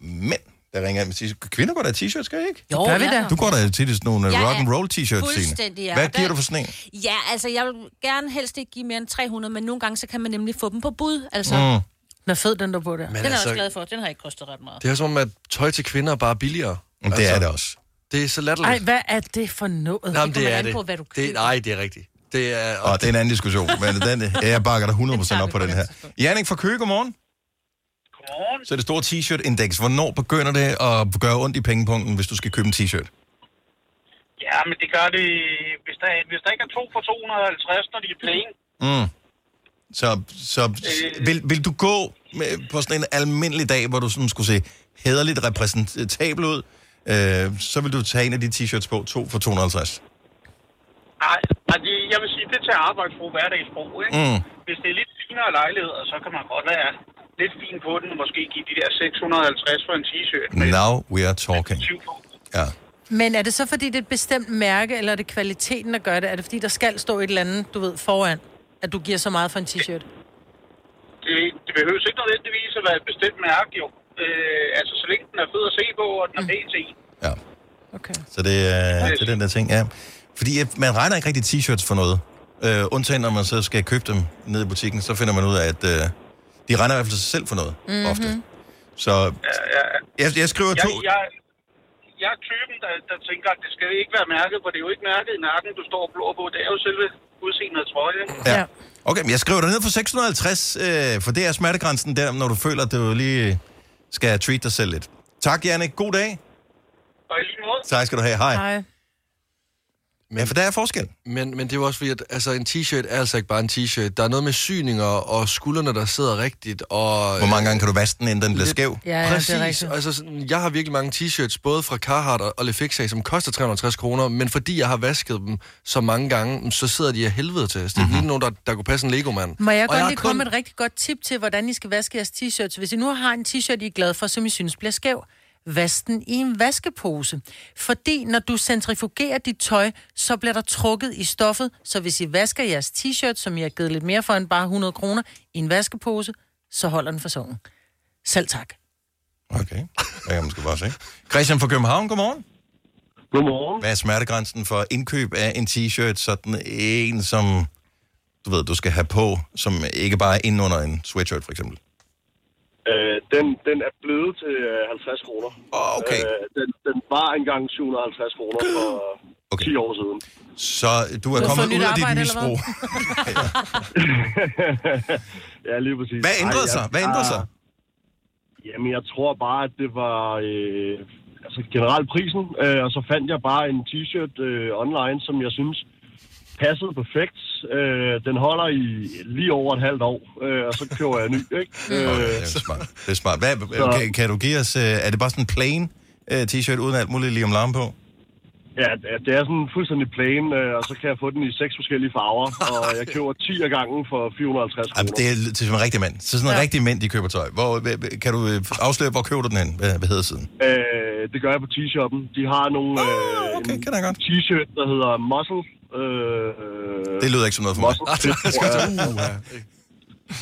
mænd, der ringer ind med t-shirts. Kvinder går der i t-shirts, skal I ikke? Jo, Gør vi ja. da? Du går der til sådan nogle Ja, ja, rock and roll t-shirts, Signe. Fuldstændig, ja. Hvad giver du for sådan en? Ja, altså jeg vil gerne helst ikke give mere end 300, men nogle gange så kan man nemlig få dem på bud. Altså, mm. Den er fed, den der på der. Men Den er jeg altså, også glad for. Den har ikke kostet ret meget. det er som om, at tøj til kvinder er bare billigere. Men Det er det også. Det er så latterligt. Ej, hvad er det for noget? Jamen, kommer det er an det. på, hvad du det køber. nej, det er rigtigt. Det er, Og det er en anden diskussion, men den, jeg bakker dig 100% op på den her. Jannik fra Køge, godmorgen. Godmorgen. Så det store t-shirt-indeks, hvornår begynder det at gøre ondt i pengepunkten, hvis du skal købe en t-shirt? Ja, men det gør det, hvis der, hvis der ikke er to for 250, når de er plain. Mm. Så, så vil, vil du gå med, på sådan en almindelig dag, hvor du sådan skulle se hederligt repræsentabel ud, øh, så vil du tage en af de t-shirts på, to for 250. Nej, det, jeg vil sige, det tager arbejdsbrug hverdagsbrug, ikke? Mm. Hvis det er lidt finere lejligheder, så kan man godt være lidt fin på den, og måske give de der 650 for en t-shirt. Now we are talking. 20 på. Ja. Men er det så, fordi det er et bestemt mærke, eller er det kvaliteten, der gør det? Er det, fordi der skal stå et eller andet, du ved, foran, at du giver så meget for en t-shirt? Det, det behøver ikke nødvendigvis at være et bestemt mærke, jo. Øh, altså, så længe den er fed at se på, og den er pæn til en. ja. Okay. Så det, er- det er den der ting, ja. Fordi at man regner ikke rigtig t-shirts for noget. Øh, undtagen når man så skal købe dem ned i butikken, så finder man ud af, at øh, de regner i hvert fald sig selv for noget, mm-hmm. ofte. Så Ja, ja, jeg, jeg skriver Jeg, to... jeg, jeg er typen, der, der tænker, at det skal ikke være mærket, for det er jo ikke mærket i nakken, du står og blå på. Det er jo selve udseendet af trøje. Ja. Okay, men jeg skriver dig ned for 650, øh, for det er smertegrænsen der, når du føler, at du lige skal treat dig selv lidt. Tak, Janne. God dag. Og i lige måde, Tak skal du have. Hej. Nej. Ja, for der er forskel. Men, men det er jo også fordi, at altså, en t-shirt er altså ikke bare en t-shirt. Der er noget med syninger og skuldrene, der sidder rigtigt. Og, Hvor mange gange kan du vaske den, inden den bliver Lidt- skæv? Ja, ja, det er Præcis. rigtigt. Altså, sådan, jeg har virkelig mange t-shirts, både fra Carhartt og, og Lefixa, som koster 360 kroner, men fordi jeg har vasket dem så mange gange, så sidder de af helvede til. Så det er Mhm. mm-hmm. nogen, der, der kunne passe en Lego-mand. Må jeg Og godt har lige komme med et rigtig godt tip til, hvordan I skal vaske jeres t-shirts? Hvis I nu har en t-shirt, I er glad for, som I synes bliver skæv, vask den i en vaskepose. Fordi når du centrifugerer dit tøj, så bliver der trukket i stoffet. Så hvis I vasker jeres t-shirt, som I har givet lidt mere for end bare 100 kroner, i en vaskepose, så holder den fasongen. Selv tak. Okay, det kan man skal bare se. Christian fra København, godmorgen. Godmorgen. Hvad er smertegrænsen for indkøb af en t-shirt, sådan en, som du ved, du skal have på, som ikke bare er inde under en sweatshirt, for eksempel? Øh, den, den er blevet til øh, 50 kroner. Oh, okay. Øh, den, den var engang 750 kroner for okay. 10 år siden. Så du er Du kommet ud af dit misbrug. ja, lige præcis. Hvad ændrede Ej, sig? Hvad ændrede sig? Jamen, jeg tror bare, at det var øh, altså generelt prisen. Øh, og så fandt jeg bare en t-shirt øh, online, som jeg synes passede perfekt. Øh, den holder i lige over et halvt år, øh, og så køber jeg en ny, ikke? Okay, det er smart. Det er smart. Hvad, Så- kan, kan du give os... øh, Er det bare sådan en plain øh, t-shirt uden alt muligt lige om larm på? Ja, det- er sådan fuldstændig plain, øh, og så kan jeg få den i seks forskellige farver, og jeg køber 10 af gangen for 450 kroner. Det er til en rigtig mand. Så sådan en Ja. rigtig mænd, de køber tøj. Hvor, hva- hva- kan du øh, afsløre, hvor køber du den hen? Hvad, hvad hedder siden? Øh, det gør jeg på t-shoppen. De har nogle øh, okay, en t-shirt, der hedder Muscle. Øh, Det lyder ikke som noget for mig. Muscle Fit.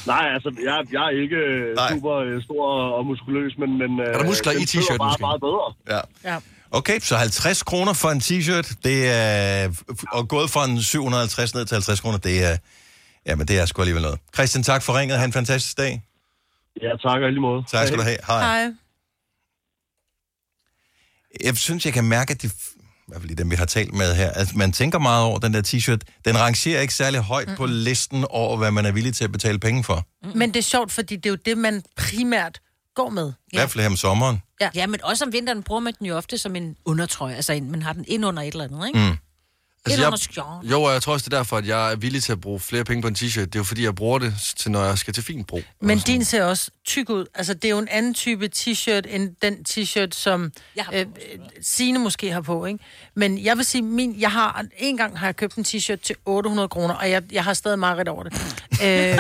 Nej, altså, jeg, jeg er ikke Nej. super øh, stor og muskuløs, men, men øh, der muskler i t-shirten bare måske? meget bedre. Ja. Ja. Okay, så 50 kroner for en t-shirt, det er... Og gået fra en 750 ned til 50 kroner, det er... Jamen, det er sgu alligevel noget. Christian, tak for ringet. Ha' en fantastisk dag. Ja, tak og lige måde. Tak skal du have. Hej. Hej. Jeg synes, jeg kan mærke, at de, i hvert fald i dem, vi har talt med her, at man tænker meget over den der t-shirt. Den rangerer ikke særlig højt mm. på listen over, hvad man er villig til at betale penge for. Men det er sjovt, fordi det er jo det, man primært går med. I hvert fald her om sommeren. Ja. ja, men også om vinteren bruger man den jo ofte som en undertrøje. Altså, en, man har den ind under et eller andet, ikke? Mm. Altså, jeg, jo, og jeg tror også, det er derfor, at jeg er villig til at bruge flere penge på en t-shirt. Det er jo fordi, jeg bruger det til, når jeg skal til fint brug. Men din ser også tyk ud. Altså, det er jo en anden type t-shirt, end den t-shirt, som øh, øh, Signe måske har på, ikke? Men jeg vil sige, min, jeg har, en gang har jeg købt en t-shirt til 800 kroner, og jeg, jeg har stadig meget ret over det. øh,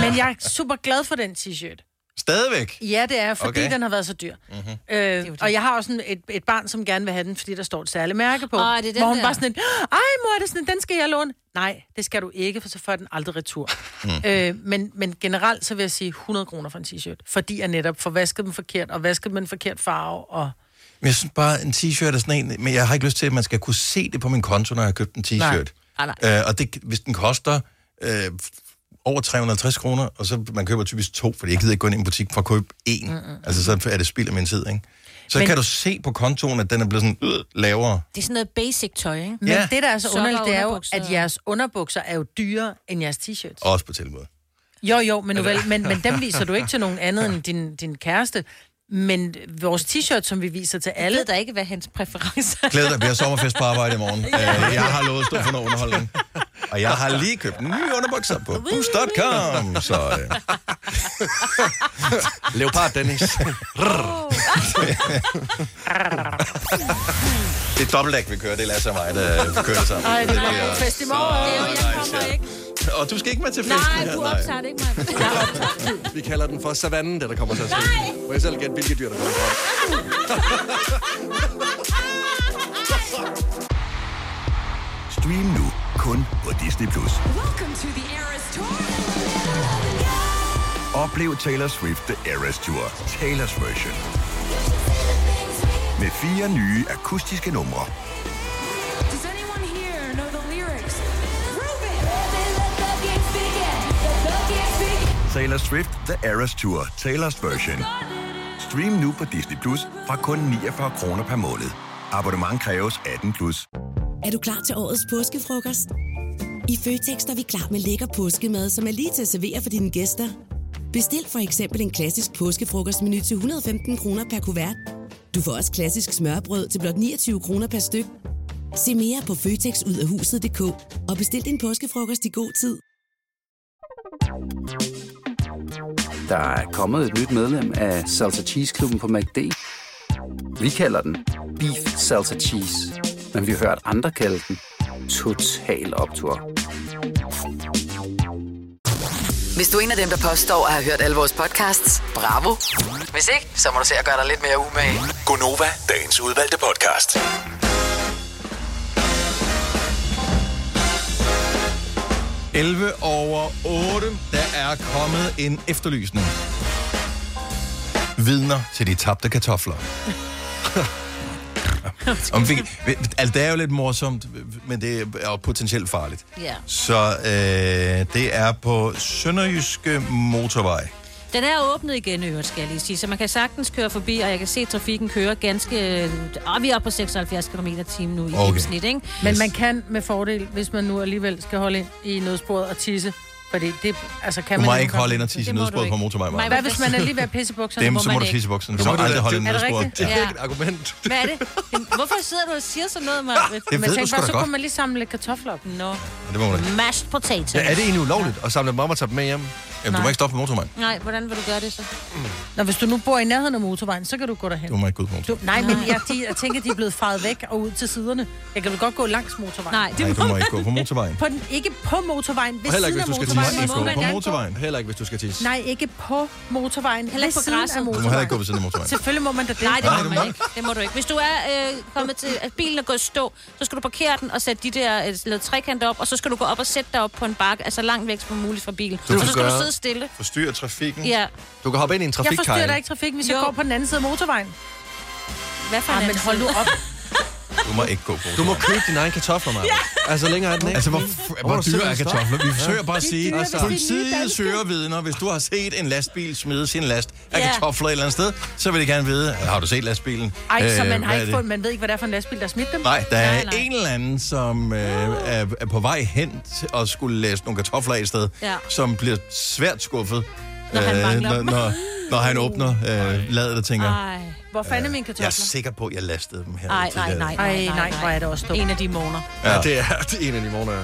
men jeg er super glad for den t-shirt. Stadigvæk? Ja, det er, fordi Okay. den har været så dyr. Mm-hmm. Øh, og jeg har også sådan et, et barn, som gerne vil have den, fordi der står et særligt mærke på. Åh, det er den hvor hun der. bare sådan, en, ej mor, er det sådan, den skal jeg låne. Nej, det skal du ikke, for så får den aldrig retur. Mm. Øh, men, men generelt så vil jeg sige 100 kroner for en t-shirt, fordi jeg netop får vasket dem forkert, og vasket dem en forkert farve, og... Men jeg synes bare, en t-shirt er sådan en, men jeg har ikke lyst til, at man skal kunne se det på min konto, når jeg har købt en t-shirt. Nej. Nej, Øh, og det, hvis den koster øh, over 350 kroner, og så man køber typisk to, fordi jeg gider ikke gå ind i en butik for at købe én. Mm-hmm. Altså, så er det spild af min tid, ikke? Så men, kan du se på kontoen, at den er blevet sådan øh, lavere. Det er sådan noget basic tøj, ikke? Men Ja. det, der er så underligt, det er jo, at jeres underbukser er jo dyrere end jeres t-shirts. Også på tilbud. Jo, jo, men, nu vel, men, men dem viser du ikke til nogen andet end din, din kæreste. Men vores t-shirt, som vi viser til alle... Jeg ved da ikke, hvad hans præferencer Glæd dig, vi har sommerfest på arbejde i morgen. Øh, jeg har lovet at stå for noget underholdning. Og jeg har lige købt nye underbukser på boost.com. Så øh, Leopard Dennis. det er dobbeltdæk, vi kører. Det er Lasse og mig, der kører det sammen. Ej, det bliver var fest i morgen. så nice, ja. Og du skal ikke med til festen Nej, her, du optager det ikke, mig. Vi kalder den for savannen, det der kommer til at ske. Må jeg selv gætte, hvilket dyr der kommer fra? Stream nu kun på Disney+. Plus. Oplev Taylor Swift The Eras Tour, Taylor's version. Med fire nye akustiske numre. Taylor Swift The Eras Tour, Taylor's version. Stream nu på Disney Plus fra kun 49 kroner per måned. Abonnement kræves 18 plus. Er du klar til årets påskefrokost? I Føtex er vi klar med lækker påskemad, som er lige til at servere for dine gæster. Bestil for eksempel en klassisk påskefrokostmenu til 115 kroner per kuvert. Du får også klassisk smørbrød til blot 29 kroner per styk. Se mere på føtexudafhuset.dk og bestil din påskefrokost i god tid. Der er kommet et nyt medlem af Salsa Cheese Klubben på MACD. Vi kalder den Beef Salsa Cheese, men vi har hørt andre kalde den Total Optor. Hvis du er en af dem, der påstår at have hørt alle vores podcasts, bravo. Hvis ikke, så må du se at gøre dig lidt mere umage. Gonova, dagens udvalgte podcast. – 11 over 8. Der er kommet en efterlysning. Vidner til de tabte kartofler. Om vi, altså, det er jo lidt morsomt, men det er jo potentielt farligt. Ja. Så øh, det er på Sønderjyske Motorvej. Den er åbnet igen, øvrigt, skal jeg lige sige, så man kan sagtens køre forbi, og jeg kan se, at trafikken kører ganske... Og vi er oppe på 76 km i timen nu i Okay. okay. gennemsnit, ikke? Men man kan med fordel, hvis man nu alligevel skal holde ind i nødsporet og tisse. Fordi det, altså kan Du man må nogle ikke holde ind og tisse i Det du nødsporet ikke. på motorvej, Maja. Hvad hvis man er lige ved at pisse i bukserne? Dem, må så må man du ikke. tisse i bukserne. Det Så må du aldrig holde i Er det nødsporet. rigtigt? Ja. Ja. Et argument. Hvad er det? Hvorfor sidder du og siger sådan noget, Maja? Det Men ved du sgu da så godt. kunne man lige samle lidt kartofler op. Nå. Det må man ikke. Mashed potato. Ja, er det egentlig ulovligt at samle dem op og tage dem med hjem? Jamen, du må ikke stoppe på motorvejen. Nej, hvordan vil du gøre det så? Nå, hvis du nu bor i nærheden af motorvejen, så kan du gå derhen. Du må ikke gå ud på motorvejen. Du, nej, men jeg, de, jeg tænker, de er blevet faret væk og ud til siderne. Jeg kan vel godt gå langs motorvejen. Nej, Nej, du må ikke gå på motorvejen. På den, ikke på motorvejen, ved ikke, siden hvis af du motorvejen. Tisse. Ikke må gå på motorvejen. Heller ikke, hvis du skal tisse. Nej, ikke på motorvejen. Heller ikke på græsset. af Du må må heller ikke gå ved siden af motorvejen. Selvfølgelig må man da det. Nej, det Nej, må det man må ikke. Det må du ikke. Hvis du er øh, kommet til, at bilen er gået stå, så skal du parkere den og sætte de der øh, lavet trekanter op, og så skal du gå op og sætte dig op på en bakke, altså langt væk som muligt fra bilen. Du og så skal du sidde stille. Forstyrre trafikken. Ja. Du kan hoppe ind i en Jeg forstyrrer da ikke trafikken, hvis jeg Jo. går på den anden side af motorvejen. Hvad for Ah, en men anden hold nu op. Du må ikke gå på Du må købe dine egne kartofler, Maja. Altså, længere er den ikke. Altså, hvor, Hvor dyre er kartofler? Vi forsøger Ja. bare at sige, er nye politiet søger vidner. Hvis du har set en lastbil smide sin last af Ja. kartofler et eller andet sted, så vil de gerne vide, har du set lastbilen? Ej, så Øh, man, hvad har ikke fået, man ved ikke, hvad det er for en lastbil, der har smidt dem. Nej, der er Nej, nej. en eller anden, som øh, er, er på vej hen til at skulle læse nogle kartofler af et sted, Ja. som bliver svært skuffet, Når han mangler når, når, når han åbner øh, ladet og tænker, Ej, Hvor fanden er mine jeg er kartofler? sikker på, at jeg lastede dem her. nej, nej, nej, nej, Ej, nej, hvor er det også dumt. En af de måneder. Ja. Ja, det er, det er en af de måneder.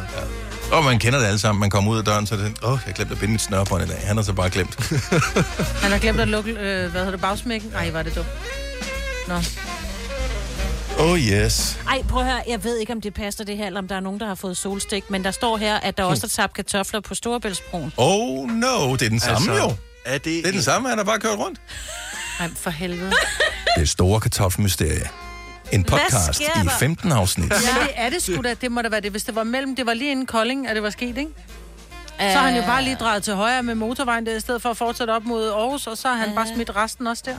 Ja. Og man kender det alle sammen. Man kommer ud af døren, så er det åh, jeg glemte at binde mit snørbånd i dag. Han har så bare glemt. Han har glemt at lukke, øh, hvad hedder det, bagsmækken. Ej, var det dumt. Nå. Oh yes. Ej, prøv at høre, jeg ved ikke, om det passer det her, eller om der er nogen, der har fået solstik, men der står her, at der også er tabt kartofler på Storebæltsbroen. Oh no, det er den samme Altså, jo. Er det, Det er den samme, han har bare kørt rundt. Ej, for helvede. Det er store kartoffelmysterie. En podcast i der? 15 afsnit. Men det er det sgu da. Det må da være det. Hvis det var mellem, det var lige inden Kolding, at det var sket, ikke? Så har han jo bare lige drejet til højre med motorvejen der, i stedet for at fortsætte op mod Aarhus, og så har han bare smidt resten også der.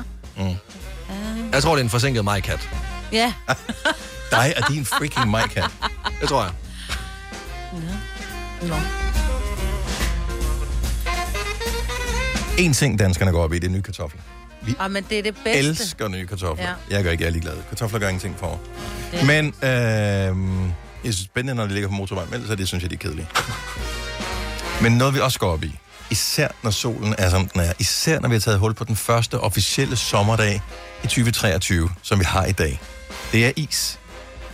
Jeg tror, det er en forsinket majkat. Ja. Dig og din freaking her. Det tror jeg. Nå. En ting, danskerne går op i, det er nye kartofler. Vi Ah, men det er det bedste. elsker nye kartofler. Ja. Jeg gør ikke, jeg er ligeglad. Kartofler gør ingenting for. Det- Men øh, jeg synes, spændende, når de ligger på motorvejen, men ellers er det, synes jeg, de er kedelige. Men noget, vi også går op i, især når solen er, som den er, især når vi har taget hul på den første officielle sommerdag i 2023, som vi har i dag, det er is.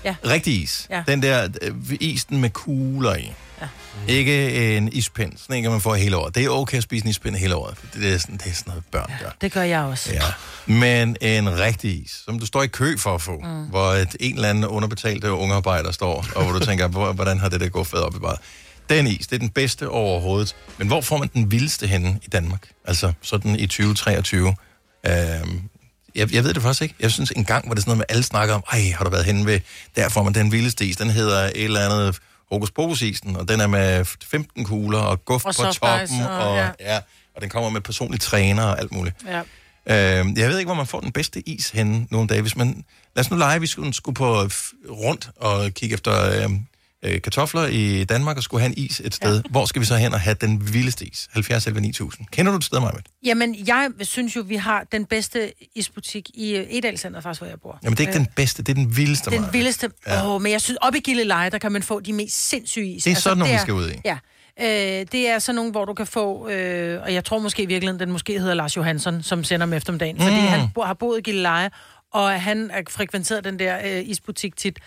Ja. Rigtig is. Ja. Den der øh, isen med kugler i. Ja. Ikke en ispind, sådan en kan man få hele året. Det er okay at spise en ispind hele året. Det er sådan, det er sådan noget, børn gør. Det gør jeg også. Ja. Men en rigtig is, som du står i kø for at få, mm. hvor et, en eller anden underbetalte ungearbejder står, og hvor du tænker, hvor- hvordan har det der gået fedt op i bare. Den is, det er den bedste overhovedet. Men hvor får man den vildeste henne i Danmark? Altså sådan i 2023. Øhm, jeg, jeg ved det faktisk ikke. Jeg synes en gang var det sådan noget med, alle snakker om, ej, har du været henne ved, der får man den vildeste is. Den hedder et eller andet hokus pokus isen, og den er med 15 kugler og guf Og på toppen. og- og, ja. ja, og den kommer med personlig træner og alt muligt. Ja. Øh, jeg ved ikke, hvor man får den bedste is henne nogle dage. Hvis man, lad os nu lege, vi skulle, skulle på rundt og kigge efter øh, øh, kartofler i Danmark og skulle have en is et sted. Ja. Hvor skal vi så hen og have den vildeste is? 70 11 9000. Kender du et sted, Marvind? Jamen, jeg synes jo, vi har den bedste isbutik i øh, Edalcenter, faktisk, hvor jeg bor. Jamen, det er ikke den bedste, det er den vildeste, Den Maja. vildeste. Ja. Åh, men jeg synes, op i Gilleleje, der kan man få de mest sindssyge is. Altså, Det er sådan nogle, vi er- skal ud i. Ja. Øh, det er sådan nogle, hvor du kan få, øh, og jeg tror måske i virkeligheden, den måske hedder Lars Johansson, som sender dem eftermiddagen, mm. fordi han bo, har boet i Gilleleje, og han har frekventeret den der øh, isbutik tit.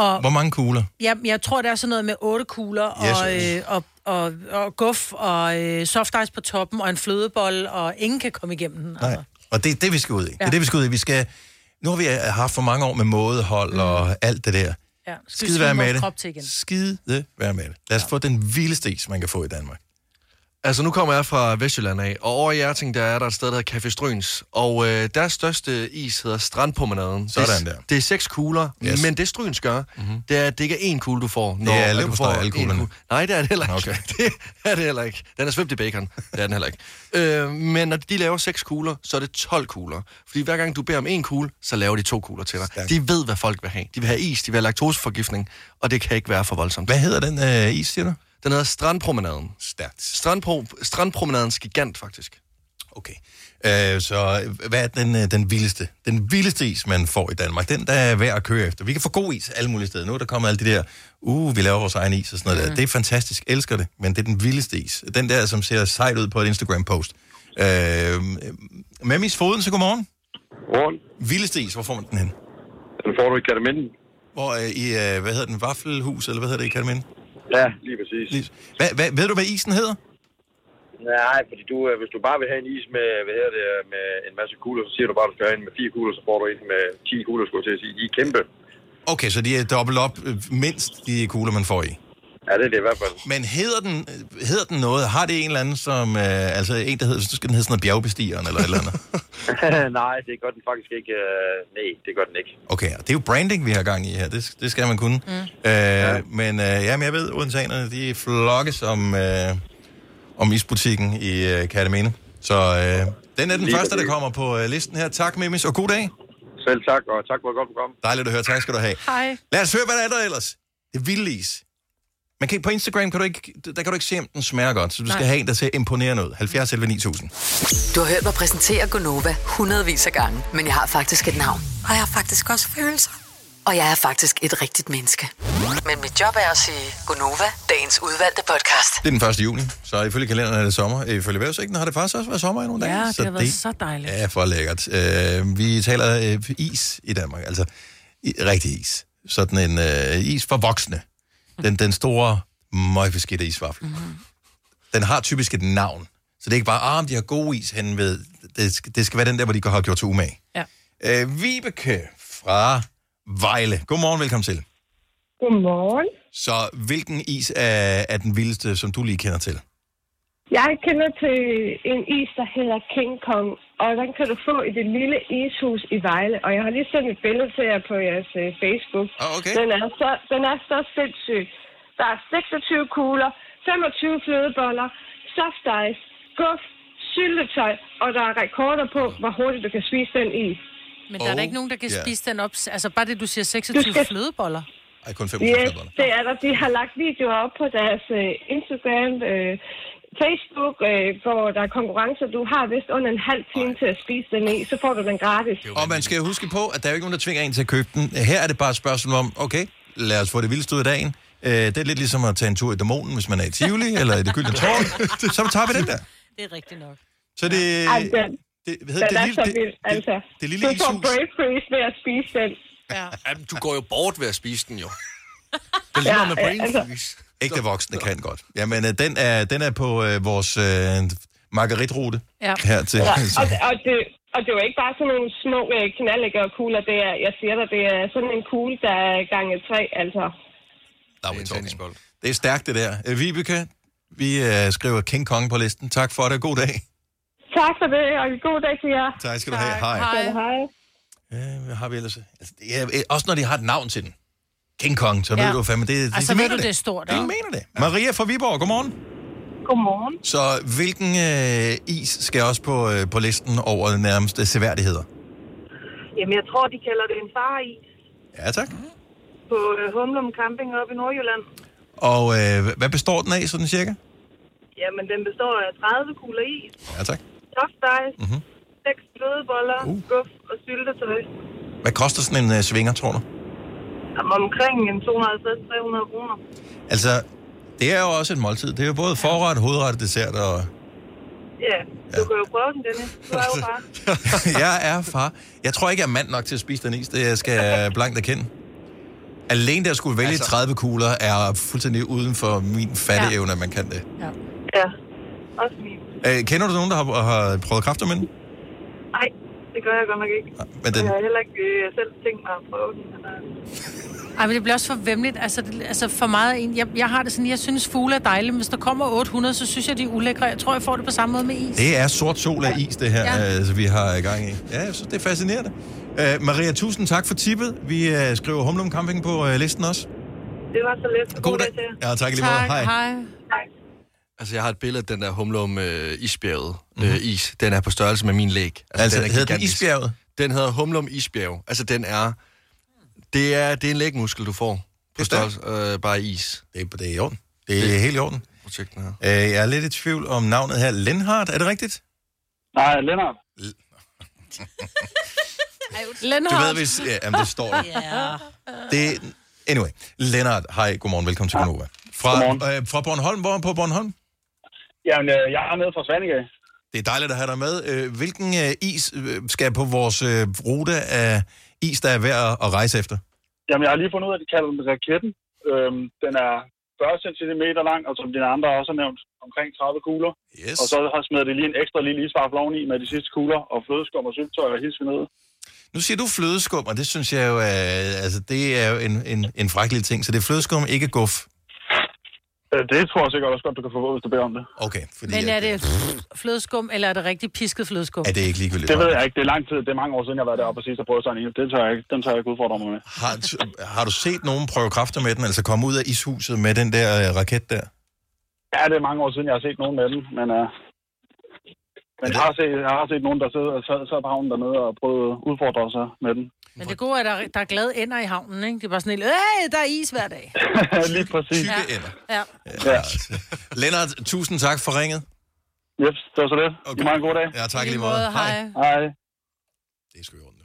Og Hvor mange kugler? Ja, jeg tror, det er sådan noget med otte kugler, og, Yes. øh, og, og, og guf, og øh, soft ice på toppen, og en flødebold, og ingen kan komme igennem den. Nej. Og det er det, vi skal ud i. Ja. Det er det, vi skal ud i. Vi skal... Nu har vi haft for mange år med mådehold mm. og alt det der. Ja, Skide være med det. Skide være med det. Lad os ja. få den vildeste is, man kan få i Danmark. Altså, nu kommer jeg fra Vestjylland af, og over i Hjerting, der er der et sted, der hedder Café Stryns. Og øh, deres største is hedder Strandpromenaden. Sådan det, er- der. Det er seks kugler, Yes. men det Stryns gør, mm-hmm. det er, at det ikke er én kugle, du får. Det er at du får alle kuglerne. kugle. Nej, det er det heller ikke. Okay. Det er det heller ikke. Den er svøbt i bacon. Det er den heller ikke. Øh, men når de laver seks kugler, så er det 12 kugler. Fordi hver gang du beder om en kugle, så laver de to kugler til dig. Stærkt. De ved, hvad folk vil have. De vil have is, de vil have laktoseforgiftning, og det kan ikke være for voldsomt. Hvad hedder den øh, is, siger du? Den hedder Strandpromenaden. Stærkt. Strandpro, Strandpromenadens gigant, faktisk. Okay. Øh, så øh, hvad er den, øh, den vildeste? Den vildeste is, man får i Danmark. Den, der er værd at køre efter. Vi kan få god is alle mulige steder. Nu er der kommet alle de der, uh, vi laver vores egen is og sådan noget mm. der. Det er fantastisk. Elsker det. Men det er den vildeste is. Den der, som ser sejt ud på et Instagram-post. Øh, Memmis Foden, så godmorgen. Godmorgen. Vildeste is, hvor får man den hen? Den får du i Kataminden. Hvor øh, i, øh, hvad hedder den, Vaffelhus, eller hvad hedder det i Kalminde? Ja, lige præcis. Hvad, hvad, ved du, hvad isen hedder? Nej, fordi du, øh, hvis du bare vil have en is med, hvad hedder det, med en masse kugler, så siger du bare, at du skal have en med fire kugler, så får du en med 10 kugler, skulle jeg til at sige. De er kæmpe. Okay, så de er dobbelt op, øh, mindst de kugler, man får i. Ja, det er det i hvert fald. Men hedder den, hedder den noget? Har det en eller anden, som... Øh, altså en, der hedder... Så skal den hedde sådan noget bjergbestigeren eller et eller andet. Nej, det gør den faktisk ikke. Øh, nej, det gør den ikke. Okay, og det er jo branding, vi har gang i her. Det, det skal man kunne. Mm. Øh, ja. Men øh, jamen, jeg ved, odenseanerne, de flokkes om, øh, om isbutikken i øh, Katamene. Så øh, den er den Lige første, der kommer på øh, listen her. Tak, Mimis, og god dag. Selv tak, og tak for godt program. Dejligt at høre. Tak skal du have. Hej. Lad os høre, hvad der er der ellers. Det er vildt is. Man kan, på Instagram kan du ikke, der kan du ikke se, om den smager godt, så du skal Nej. have en, der ser imponerende ud. 70 11 9000. Du har hørt mig præsentere Gonova hundredvis af gange, men jeg har faktisk et navn. Og jeg har faktisk også følelser. Og jeg er faktisk et rigtigt menneske. Men mit job er at sige Gonova, dagens udvalgte podcast. Det er den 1. juni, så ifølge kalenderen er det sommer. Ifølge vejrudsigten har det faktisk også været sommer i nogle Ja, dage. det har været så dejligt. Ja, for lækkert. Øh, vi taler øh, is i Danmark, altså i, rigtig is. Sådan en øh, is for voksne. Den, den store, møgbeskidte isvaffel. Mm-hmm. Den har typisk et navn. Så det er ikke bare, ah, de har god is hen ved. Det, skal- det skal være den der, hvor de har gjort til umage. Ja. Øh, Vibeke fra Vejle. Godmorgen, velkommen til. Godmorgen. Så hvilken is er, er den vildeste, som du lige kender til? Jeg kender til en is, der hedder King Kong, og den kan du få i det lille ishus i Vejle. Og jeg har lige sendt et billede til jer på jeres uh, Facebook. Ah, okay. Den er, så, den er så sindssyg. Der er 26 kugler, 25 flødeboller, soft ice, guf, syltetøj, og der er rekorder på, hvor hurtigt du kan spise den is. Men der er der ikke nogen, der kan ja. spise den op. Altså bare det, du siger 26 Du skal- flødeboller. Ej, kun 5 Yes, det er der. De har lagt videoer op på deres uh, Instagram, uh, Facebook, uh, hvor der er konkurrencer. Du har vist under en halv time til at spise den i, så får du den gratis. Og man skal huske på, at der er jo ikke nogen, der tvinger en til at købe den. Her er det bare et spørgsmål om, okay, lad os få det vildeste ud af dagen. Øh, Det er lidt ligesom at tage en tur i dæmonen, hvis man er i Tivoli, eller i det gyldne tårn. Så tager vi den der. Det er rigtigt nok. Så det... Ej, den, det, hvad den hedder, det, er lille, så det, vild, altså. det lille du får brave freeze ved at spise den. Ja. Jamen, du går jo bort ved at spise den, jo. Det ligner Ja, ja, med brain altså- freeze. Ægte voksne kan godt. Jamen, øh, den er, den er på øh, vores øh, margaritrute Ja. her til. Ja, og, og, det, og det er jo ikke bare sådan nogle små øh, knaldlægger kugler. Det er, jeg siger dig, det er sådan en kugle, der er gange tre, altså. Now we're talking. Det er stærkt, det der. Øh, Vibeke, vi øh, skriver King Kong på listen. Tak for det. God dag. Tak for det, og god dag til jer. Tak skal du have. Hej. Hej. Hej. Øh, hvad har vi ellers? Altså, det er, øh, også når de har et navn til den. King Kong, så Ja. ved du fandme, det, de, Altså, de ved mener du, det er stort, De ja. mener det. Maria fra Viborg, godmorgen. Godmorgen. Så hvilken øh, is skal også på, øh, på listen over nærmeste seværdigheder? Jamen, jeg tror, de kalder det en fareis Ja, tak. på øh, Humlum Camping oppe i Nordjylland. Og øh, hvad består den af, sådan cirka? Jamen, den består af 30 kugler is, Ja, tak. soft ice, Mhm. 6 flødeboller, uh. guf og syltetøj. Hvad koster sådan en øh, svinger, tror du? Omkring en 250-300 kroner. Altså, det er jo også et måltid. Det er jo både forret, hovedret, dessert og... Ja, du kan jo prøve den, Dennis. Du er jo far. jeg er far. Jeg tror ikke, jeg er mand nok til at spise den is. Det skal jeg blankt erkende. Alene der skulle vælge Altså- 30 kugler er fuldstændig uden for min fatteevne, at man kan det. Ja, også min. Øh, kender du nogen, der har, har prøvet kræfter med den? Nej, det gør jeg godt nok ikke. Men den, Jeg har heller ikke øh, selv tænkt mig at prøve den. Men, øh, Ej, men det bliver også for vemmeligt. Altså, det, altså for meget en. Jeg, jeg har det sådan, jeg synes fugle er dejlige, men hvis der kommer 800, så synes jeg, de er ulækre. Jeg tror, jeg får det på samme måde med is. det er sort sol af is, det her, Ja. ja. altså, vi har i gang i. Ja, jeg synes, det er fascinerende. Øh, Maria, tusind tak for tippet. Vi øh, skriver Humlum Camping på øh, listen også. det var så let. God dag til jer. Ja, tak lige måde. Hej. Hej. Altså, jeg har et billede af den der humlum øh, isbjerget mm-hmm. øh, is. Den er på størrelse med min læg. Altså, er hedder den gigantisk. isbjerget? Den hedder humlum isbjerg. Altså, den er... Det er, det er en lægmuskel, du får på størrelse øh, bare is. Det, er- det er i orden. Det er helt i orden. Den her. Øh, jeg er lidt i tvivl om navnet her. Lenhardt, er det rigtigt? Nej, Lennart. Du ved, hvis... Ja, jamen, det står der. Det, anyway, Lennart, hej, godmorgen, velkommen til Gonova. Fra, øh, fra Bornholm, hvor på Bornholm? Jamen, øh, jeg er nede fra Svanike. Det er dejligt at have dig med. Øh, Hvilken øh, is skal på vores rute af is, der er værd at- rejse efter? Jamen, jeg har lige fundet ud af, at de kalder den raketten. Øhm, den er 40 cm lang, og som dine andre også har nævnt, omkring 30 kugler. Yes. Og så har smidt det lige en ekstra lille isvarp oveni med de sidste kugler, og flødeskum og syltøj og hilse ned. Nu siger du flødeskum, og det synes jeg jo er, altså, det er jo en, en, en fræk lille ting. Så det er flødeskum, ikke guf. Øh, det tror jeg sikkert også godt, du kan få, hvis du beder om det. Okay, fordi Men er det flødeskum, eller er det rigtig pisket flødeskum? er det ikke ligegyldigt? Det ved jeg ikke. Det er lang tid. Det er mange år siden, jeg har været deroppe og sidst og prøvet sådan en. Den tør jeg ikke, den tør jeg ikke udfordre mig med. Har, har du set nogen prøve kræfter med den, altså komme ud af ishuset med den der øh, raket der? Ja, det er mange år siden, jeg har set nogen med den, men, uh, men jeg, har set, jeg har set nogen, der sidder, sad, sad på havnen dernede og prøvede at udfordre sig med den. Men det gode er, at der, der er glade ender i havnen, ikke? Det er bare sådan helt, øh, der er is hver dag. Lige præcis. Tykke ender. Ja. Ja. Lennart, tusind tak for ringet. Yes, det var så det. Okay. I have en god dag. Ja, tak lige lige måde. måde, hej. Hej. Det er sgu i orden.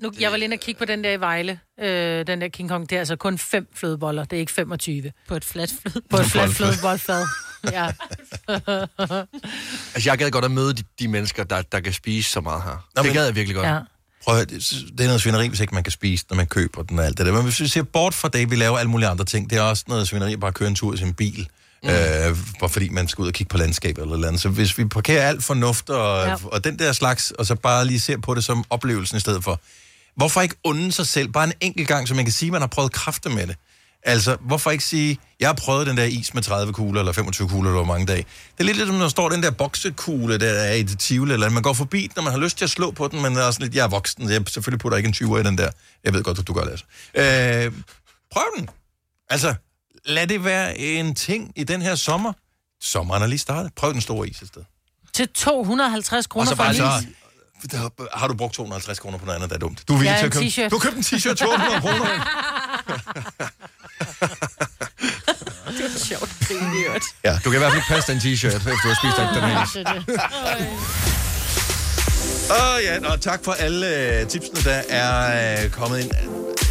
Nu, jeg var lige inde og kigge på den der i Vejle, øh, den der King Kong. Det er altså kun fem flødeboller, det er ikke 25. På et fladt fløde. På et fladt flødeboldfad. Ja. Altså, jeg gad godt at møde de, de mennesker, der, der kan spise så meget her. Nå, det men- gad jeg virkelig godt. ja. Prøv at, det er noget svineri, hvis ikke man kan spise, når man køber den og alt det der. Men hvis vi ser bort fra det, vi laver alle mulige andre ting, det er også noget svineri at bare køre en tur i sin bil. Mm. Øh, bare fordi man skal ud og kigge på landskabet eller noget andet. Så hvis vi parkerer alt fornuft og, ja. og den der slags, og så bare lige ser på det som oplevelsen i stedet for. Hvorfor ikke unde sig selv bare en enkelt gang, så man kan sige, at man har prøvet kræfter med det? Altså, hvorfor ikke sige, jeg har prøvet den der is med 30 kugler, eller 25 kugler, eller mange dage. Det er lidt ligesom, når der står den der boksekugle, der er i det tivle, eller man går forbi den, når man har lyst til at slå på den, men er sådan lidt, jeg er voksen, jeg selvfølgelig putter ikke en 20 i den der. Jeg ved godt, at du gør det, altså. Øh, prøv den. Altså, lad det være en ting i den her sommer. Sommeren er lige startet. Prøv den store is et sted. Til 250 Og kroner så for en så, is. der, har du brugt 250 kroner på noget andet, der er dumt. Du er villig Ja, til en at købe, t-shirt. du har købt en t-shirt til 800 kroner. Det var sjovt. Det er. Ja. Du kan i hvert fald ikke passe den t-shirt, efter du har spist den her is. Åh oh, ja, og tak for alle uh, tipsene, der er uh, kommet ind.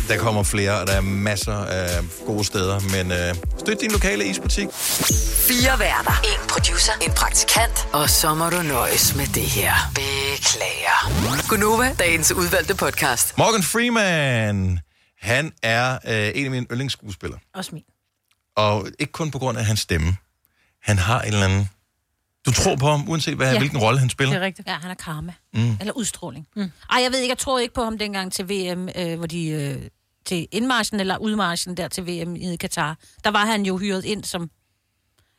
Der kommer flere, og der er masser af gode steder, men uh, støt din lokale isbutik. Fire værter. En producer. En praktikant. Og så må du nøjes med det her. Beklager. Gunova, dagens udvalgte podcast. Morgan Freeman, han er uh, en af mine yndlingsskuespillere. Også min. Og ikke kun på grund af hans stemme. Han har en eller anden... Du tror på ham, uanset hvad, ja. hvilken rolle han spiller. Det er rigtigt. Ja, han er karma. Mm. Eller udstråling. Mm. Ej, jeg ved ikke, jeg troede ikke på ham dengang til VM, øh, hvor de... Øh, til indmarschen eller udmarschen der til VM i Katar. Der var han jo hyret ind som...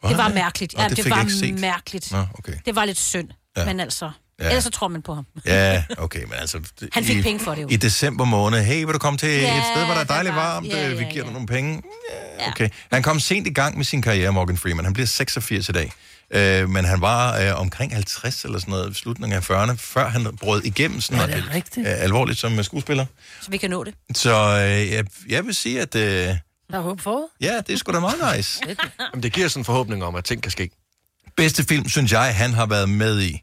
Var det var mærkeligt. Ja, det det, fik jeg var ikke set. mærkeligt. Nå, okay. Det var lidt synd. Ja. Men altså... Ja. Ja. Ellers så tror man på ham. Ja, okay, men altså... Han fik i, penge for det jo. I december måned, hey, vil du komme til Ja, et sted, hvor der er dejligt var- varmt, ja, øh, vi ja, giver dig ja. nogle penge? Ja, okay. Han kom sent i gang med sin karriere, Morgan Freeman. Han bliver 86 i dag. Øh, men han var øh, omkring 50 eller sådan noget, i slutningen af 40'erne, før han brød igennem sådan det noget, rigtigt? øh, alvorligt som øh, skuespiller. Så vi kan nå det. Så øh, jeg, jeg vil sige, at øh, Der er håb for. ja, det er sgu da meget nice. Jamen, det giver sådan en forhåbning om, at ting kan ske. Bedste film, synes jeg, han har været med i,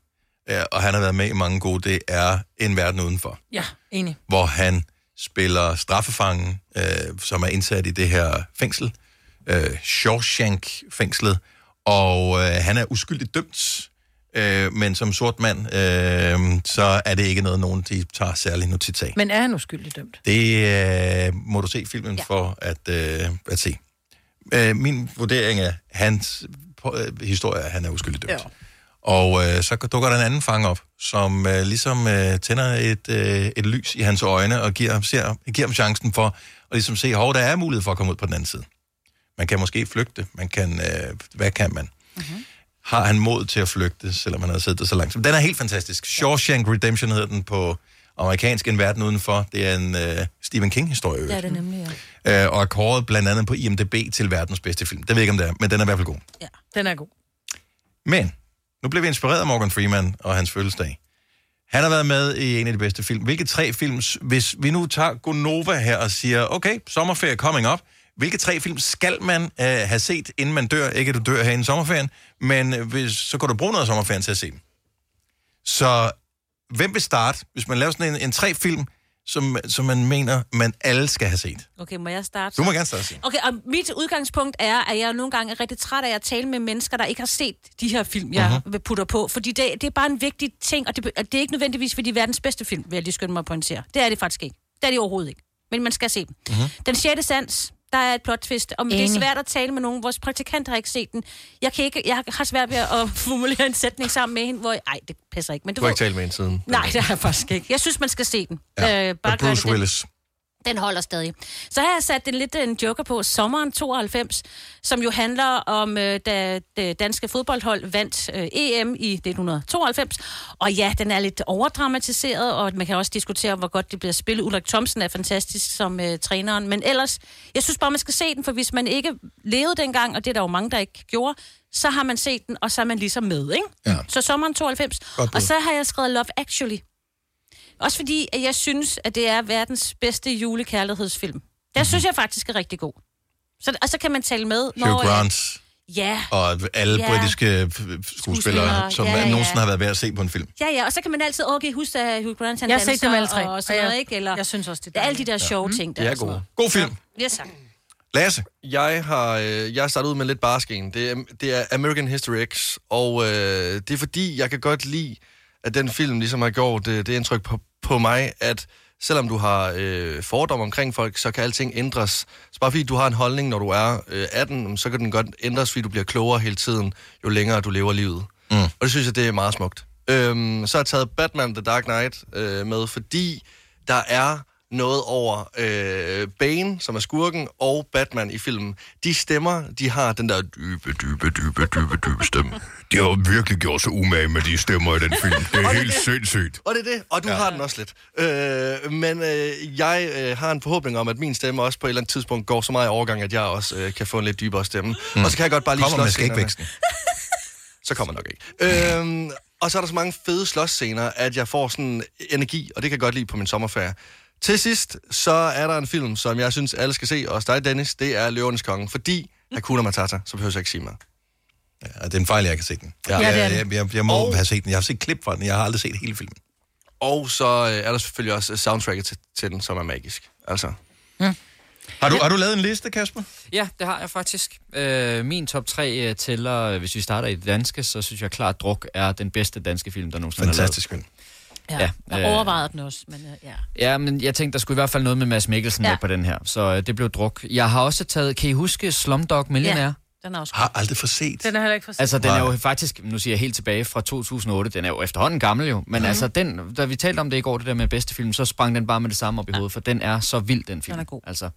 og han har været med i mange gode, det er En Verden Udenfor. Ja, enig. hvor han spiller straffefangen, øh, som er indsat i det her fængsel, øh, Shawshank-fængslet, og øh, han er uskyldigt dømt øh, men som sort mand, øh, så er det ikke noget, nogen de tager særlig notits af. Men er han uskyldig dømt? Det øh, må du se filmen ja. for at, øh, at se. Øh, min vurdering af hans på, øh, historie er, at han er uskyldig dømt. Ja. Og øh, så dukker der en anden fang op, som øh, ligesom øh, tænder et, øh, et lys i hans øjne og giver, ser, giver ham chancen for at ligesom se, hov, der er mulighed for at komme ud på den anden side. Man kan måske flygte, man kan, øh, hvad kan man? Mm-hmm. Har han mod til at flygte, selvom han har siddet der så langt? Den er helt fantastisk. Shawshank Redemption hedder den på amerikansk En Verden Udenfor. Det er en øh, Stephen King-historie. Det er det nemlig, ja. Øh, og er kåret blandt andet på IMDb til verdens bedste film. Det ved jeg ikke, om det er, men den er i hvert fald god. Den er god. Men, nu blev vi inspireret af Morgan Freeman og hans fødselsdag. Han har været med i en af de bedste film. Hvilke tre film, hvis vi nu tager Gonova her og siger, okay, sommerferie coming up, hvilke tre film skal man øh, have set, inden man dør? Ikke at du dør her i sommerferien, men øh, hvis, så kan du bruge noget af sommerferien til at se dem. Så hvem vil starte, hvis man laver sådan en, en tre film, som, som man mener, man alle skal have set? Okay, må jeg starte? Du må gerne starte. Okay, og mit udgangspunkt er, at jeg nogle gange er rigtig træt af at tale med mennesker, der ikke har set de her film, jeg Mhm. uh-huh. putter på. Fordi det, det er bare en vigtig ting, og det, og det er ikke nødvendigvis, fordi er verdens bedste film, vil jeg lige skynde mig at pointere. Det er det faktisk ikke. Det er det overhovedet ikke. Men man skal se dem. Mhm. Uh-huh. Den sjette sans, der er et plot twist, og det er Enig. svært at tale med nogen. Vores praktikant har ikke set den. Jeg, kan ikke, jeg har svært ved at formulere en sætning sammen med hende, hvor... Ej, det passer ikke. Men Du du har ikke talt med en siden. Nej, det har jeg faktisk ikke. Jeg synes, man skal se den. Ja. Øh, bare Bruce det den. Den holder stadig. Så har jeg sat en lidt en joker på Sommeren 92, som jo handler om, øh, da det danske fodboldhold vandt øh, EM i 1992. Og ja, den er lidt overdramatiseret, og man kan også diskutere, hvor godt det bliver spillet. Ulrik Thomsen er fantastisk som øh, træneren. Men ellers, jeg synes bare, man skal se den, for hvis man ikke levede dengang, og det er der jo mange, der ikke gjorde, så har man set den, og så er man ligesom med, ikke? Ja. Så Sommeren 92. Godt bud. Og så har jeg skrevet Love Actually. Også fordi, at jeg synes, at det er verdens bedste julekærlighedsfilm. Den synes jeg faktisk er rigtig god. Så, og så kan man tale med, Mhm. Hugh øh, Grant Ja, og alle Ja. britiske skuespillere, Skuespillere, som ja, ja, ja. nogensinde har været værd at se på en film. ja, ja, og så kan man altid, okay, huske, at Hugh Grant han Jeg har set dem alle tre, Og sådan jeg- noget, ikke? Eller, jeg synes også, det er er alle de der sjove Mm. ting, der De er gode. God film. noget. Yes. Lasse. Jeg har øh, jeg startet ud med lidt barsken. Det er, det er American History X, og øh, det er fordi, jeg kan godt lide, at den film ligesom har gjort det, det indtryk på, på mig, at selvom du har øh, fordomme omkring folk, så kan alting ændres. Så bare fordi du har en holdning, når du er øh, 18, så kan den godt ændres, fordi du bliver klogere hele tiden, jo længere du lever livet. Mm. Og det synes jeg, det er meget smukt. Øhm, så har jeg taget Batman The Dark Knight øh, med, fordi der er noget over øh, Bane, som er skurken, og Batman i filmen. De stemmer, de har den der dybe, dybe, dybe, dybe, dybe stemme. De har virkelig gjort sig umage med de stemmer i den film. Det er helt det. sindssygt. Og det er det, og du ja. har den også lidt. Øh, men øh, jeg øh, har en forhåbning om, at min stemme også på et eller andet tidspunkt går så meget i overgang, at jeg også øh, kan få en lidt dybere stemme. Mm. Og så kan jeg godt bare lige Kommer med slås skægvæksten. så kommer nok ikke. Øhm, og så er der så mange fede slåsscener, at jeg får sådan energi, og det kan jeg godt lide på min sommerferie. Til sidst, så er der en film, som jeg synes, alle skal se, også dig, Dennis, det er Løvernes Konge, fordi Hakuna Matata, så behøver jeg ikke sige mere. Ja, det er en fejl, jeg kan se den. Ja. Ja, Ja, det er jeg, jeg, jeg, jeg må og... have set den. Jeg har set klip fra den. Jeg har aldrig set hele filmen. Og så øh, er der selvfølgelig også soundtracket til, til den, som er magisk. Altså, Har du, har du lavet en liste, Kasper? Ja, det har jeg faktisk. Øh, min top 3 øh, tæller, øh, hvis vi starter i det danske, så synes jeg klart, Druk er den bedste danske film, der nogensinde Fantastisk er film. Ja, Ja, jeg øh, overvejede den også, men øh, ja. Ja, men jeg tænkte, der skulle i hvert fald noget med Mads Mikkelsen Ja. ja. med på den her, så øh, det blev Druk. Jeg har også taget, kan I huske Slumdog Millionaire? Ja, den er også Har aldrig for set. Den er heller ikke for. Altså, den er jo faktisk, nu siger jeg helt tilbage fra 2008, den er jo efterhånden gammel jo, men mm. altså, den, da vi talte om det i går, det der med bedste film, så sprang den bare med det samme op i hovedet, for den er så vild, den film. Den er god. Altså.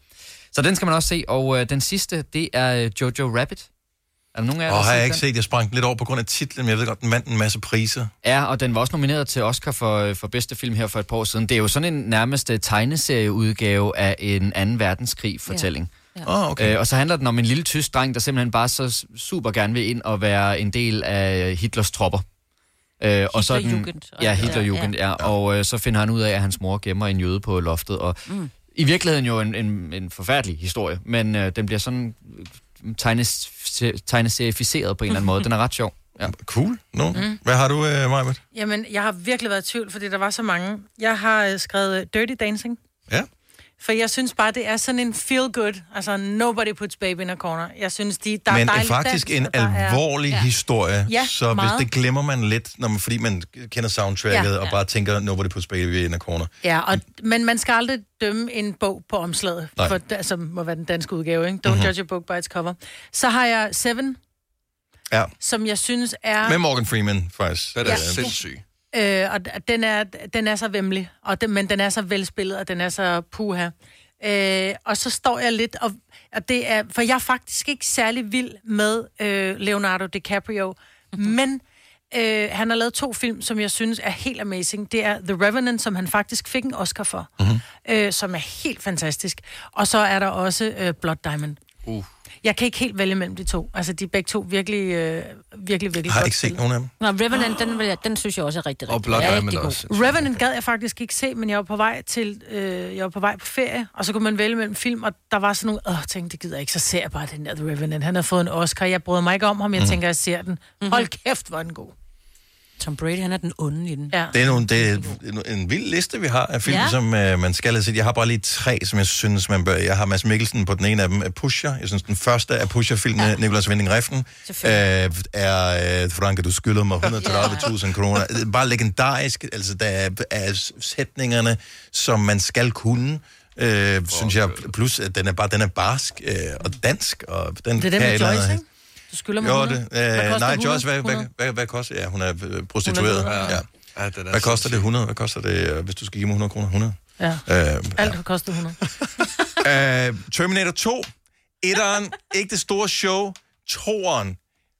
Så den skal man også se, og øh, den sidste, det er øh, Jojo Rabbit. Er der nogen af jer, Og har jeg ikke den? set, jeg sprang lidt over på grund af titlen, men jeg ved godt, den vandt en masse priser. Ja, og den var også nomineret til Oscar for, øh, for bedste film her for et par år siden. Det er jo sådan en nærmest øh, tegneserieudgave af en 2. verdenskrig-fortælling. Ja. Oh, okay. Øh, og så handler den om en lille tysk dreng, der simpelthen bare så super gerne vil ind og være en del af Hitlers tropper. Øh, og så den. Ja, Hitlerjugend, ja. ja. Og øh, så finder han ud af, at hans mor gemmer en jøde på loftet. Og Mm. i virkeligheden jo en, en, en forfærdelig historie, men øh, den bliver sådan øh, tegnes, tegneserificeret på en eller anden måde. Den er ret sjov. Ja. Cool. No. Mm. Mm. Hvad har du, øh, Majbert? Jamen, jeg har virkelig været i tvivl, fordi der var så mange. Jeg har øh, skrevet øh, Dirty Dancing. Ja. For jeg synes bare, det er sådan en feel good. Altså, nobody puts baby in a corner. Jeg synes, de, der Men er er faktisk dans, en er- alvorlig Ja. historie, Ja, så meget. hvis det glemmer man lidt, når man, fordi man kender soundtracket Ja. og bare tænker, nobody puts baby in a corner. Ja, og, men man skal aldrig dømme en bog på omslaget, Nej. for, altså, må være den danske udgave, ikke? Don't Mhm. judge a book by its cover. Så har jeg Seven, Ja. som jeg synes er... Med Morgan Freeman, faktisk. Den er Øh, sindssyg. Øh, og den er, den er så vemmelig, og den, men den er så velspillet, og den er så puha. Øh, og så står jeg lidt, og, og det er, for jeg er faktisk ikke særlig vild med øh, Leonardo DiCaprio, mm-hmm. men øh, han har lavet to film, som jeg synes er helt amazing. Det er The Revenant, som han faktisk fik en Oscar for, mm-hmm. øh, som er helt fantastisk. Og så er der også øh, Blood Diamond. Uh. Jeg kan ikke helt vælge mellem de to. Altså, de er begge to virkelig, øh, virkelig, virkelig Har godt ikke set nogen af dem. Nå, Revenant, den, jeg, den synes jeg også er rigtig, rigtig, Blood rigtig Diamond god. også. Revenant gad jeg faktisk ikke se, men jeg var på vej til, øh, jeg var på vej på ferie, og så kunne man vælge mellem film, og der var sådan nogle, åh, jeg tænkte, det gider jeg ikke, så ser jeg bare den der The Revenant. Han har fået en Oscar, jeg bryder mig ikke om ham, jeg Mhm. tænker, jeg ser den. Hold kæft, hvor er den god. Tom Brady, han er den onde i den. Ja. Det er, nogle, det er en, en vild liste, vi har af film, Ja. som uh, man skal have set. Jeg har bare lige tre, som jeg synes, man bør... Jeg har Mads Mikkelsen på den ene af dem, af Pusher. Jeg synes, den første af Pusher-filmene, ja. Nicolas Winding Refn, uh, er uh, Franke, du skylder mig 130.000 kroner. Er Bare legendarisk. Altså, der er, er sætningerne, som man skal kunne. Øh, synes jeg, plus at den er bare den er barsk øh, og dansk. Og den Det er den med Joyce, ikke? Du skylder mig Jo, 100. det, Hvad øh, koster nej, 100? Joyce, hvad, hvad, 100? hvad, hvad koster Ja, hun er øh, prostitueret. 100, Ja. ja. Ja, er Hvad koster det? 100? Hvad koster det, øh, hvis du skal give mig 100 kroner? 100? Ja. Øh, Alt koster 100. øh, Terminator 2. Etteren, ikke det store show. Toeren,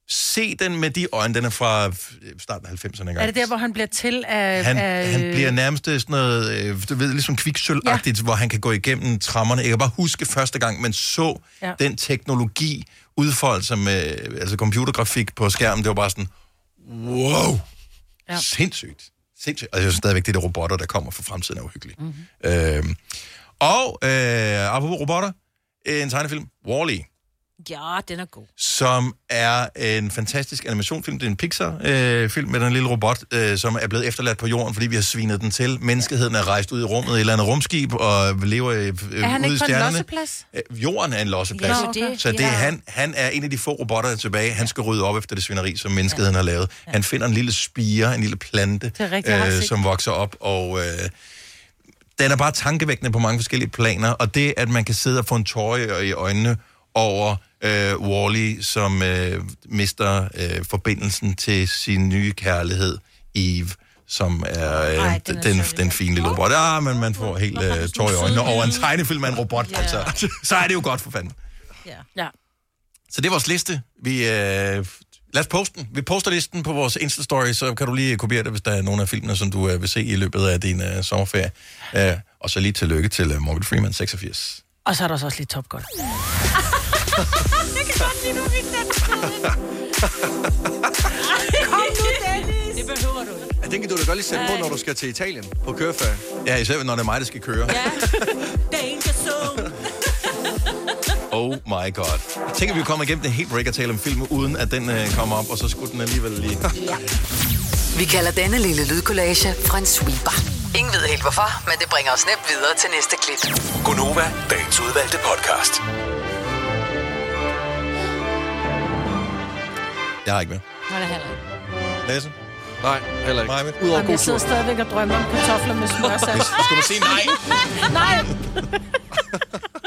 se den med de øjne. Den er fra øh, starten af 90'erne engang. Er det der, hvor han bliver til af... Han, af han bliver nærmest sådan noget, øh, du ved, ligesom kviksølvagtigt, ja. hvor han kan gå igennem trammerne. Jeg kan bare huske første gang, man så Ja. den teknologi udfolde sig med altså computergrafik på skærmen. Det var bare sådan, wow, Ja. sindssygt. sindssygt. Og jeg synes stadigvæk, det der robotter, der kommer fra fremtiden, er uhyggeligt. Mm-hmm. Øhm, og øh, apropos robotter, en tegnefilm, Wall-E Ja, den er god. som er en fantastisk animationsfilm. Det er en Pixar-film med den lille robot, øh, som er blevet efterladt på jorden, fordi vi har svinet den til. Menneskeheden er rejst ud i rummet i et eller andet rumskib og lever øh, Er han ude i ikke på en stjernerne. losseplads? Øh, Jorden er en losseplads. Ja, okay. Så det, Ja. er han, han er en af de få robotter, der er tilbage. Han skal rydde op efter det svineri, som menneskeheden har lavet. Han finder en lille spire, en lille plante, Det er rigtigt, set som vokser op, og... Øh, den er bare tankevækkende på mange forskellige planer, og det, at man kan sidde og få en tårer i øjnene over øh, Wally, som øh, mister øh, forbindelsen til sin nye kærlighed, Eve, som er øh, Ej, den er den, den fine lille robot. Ah, men man får helt øh, tårer i øjnene over en tegnefilm af en robot, Ja. altså. Så er det jo godt for fanden. Ja. ja. Så det er vores liste. Vi, øh, lad os poste den. Vi poster listen på vores Insta-story, så kan du lige kopiere det, hvis der er nogle af filmene, som du øh, vil se i løbet af din øh, sommerferie. Øh, og så lige tillykke til øh, Morgan Freeman, 86. Og så er der så også lidt Top Gun. Jeg kan godt lide, du fik den. Kom nu, Dennis. Det behøver du ikke. Ja, den kan du da godt lige sætte på, når du skal til Italien på køreferie. Ja, især når det er mig, der skal køre. Ja. Danger zone. Oh my god. Tænk, at vi kommer igennem det helt break og tale om film, uden at den øh, kommer op, og så skulle den alligevel lige... Vi kalder denne lille lydkollage en sweeper. Ingen ved helt hvorfor, men det bringer os nemt videre til næste klip. Gunova, dagens udvalgte podcast. Jeg har ikke mere. Nej, det heller ikke. Lasse? Nej, heller ikke. Maja, Udover Jamen, jeg sidder tur. stadigvæk og drømmer om kartofler med smørsat. Skulle du sige nej? nej!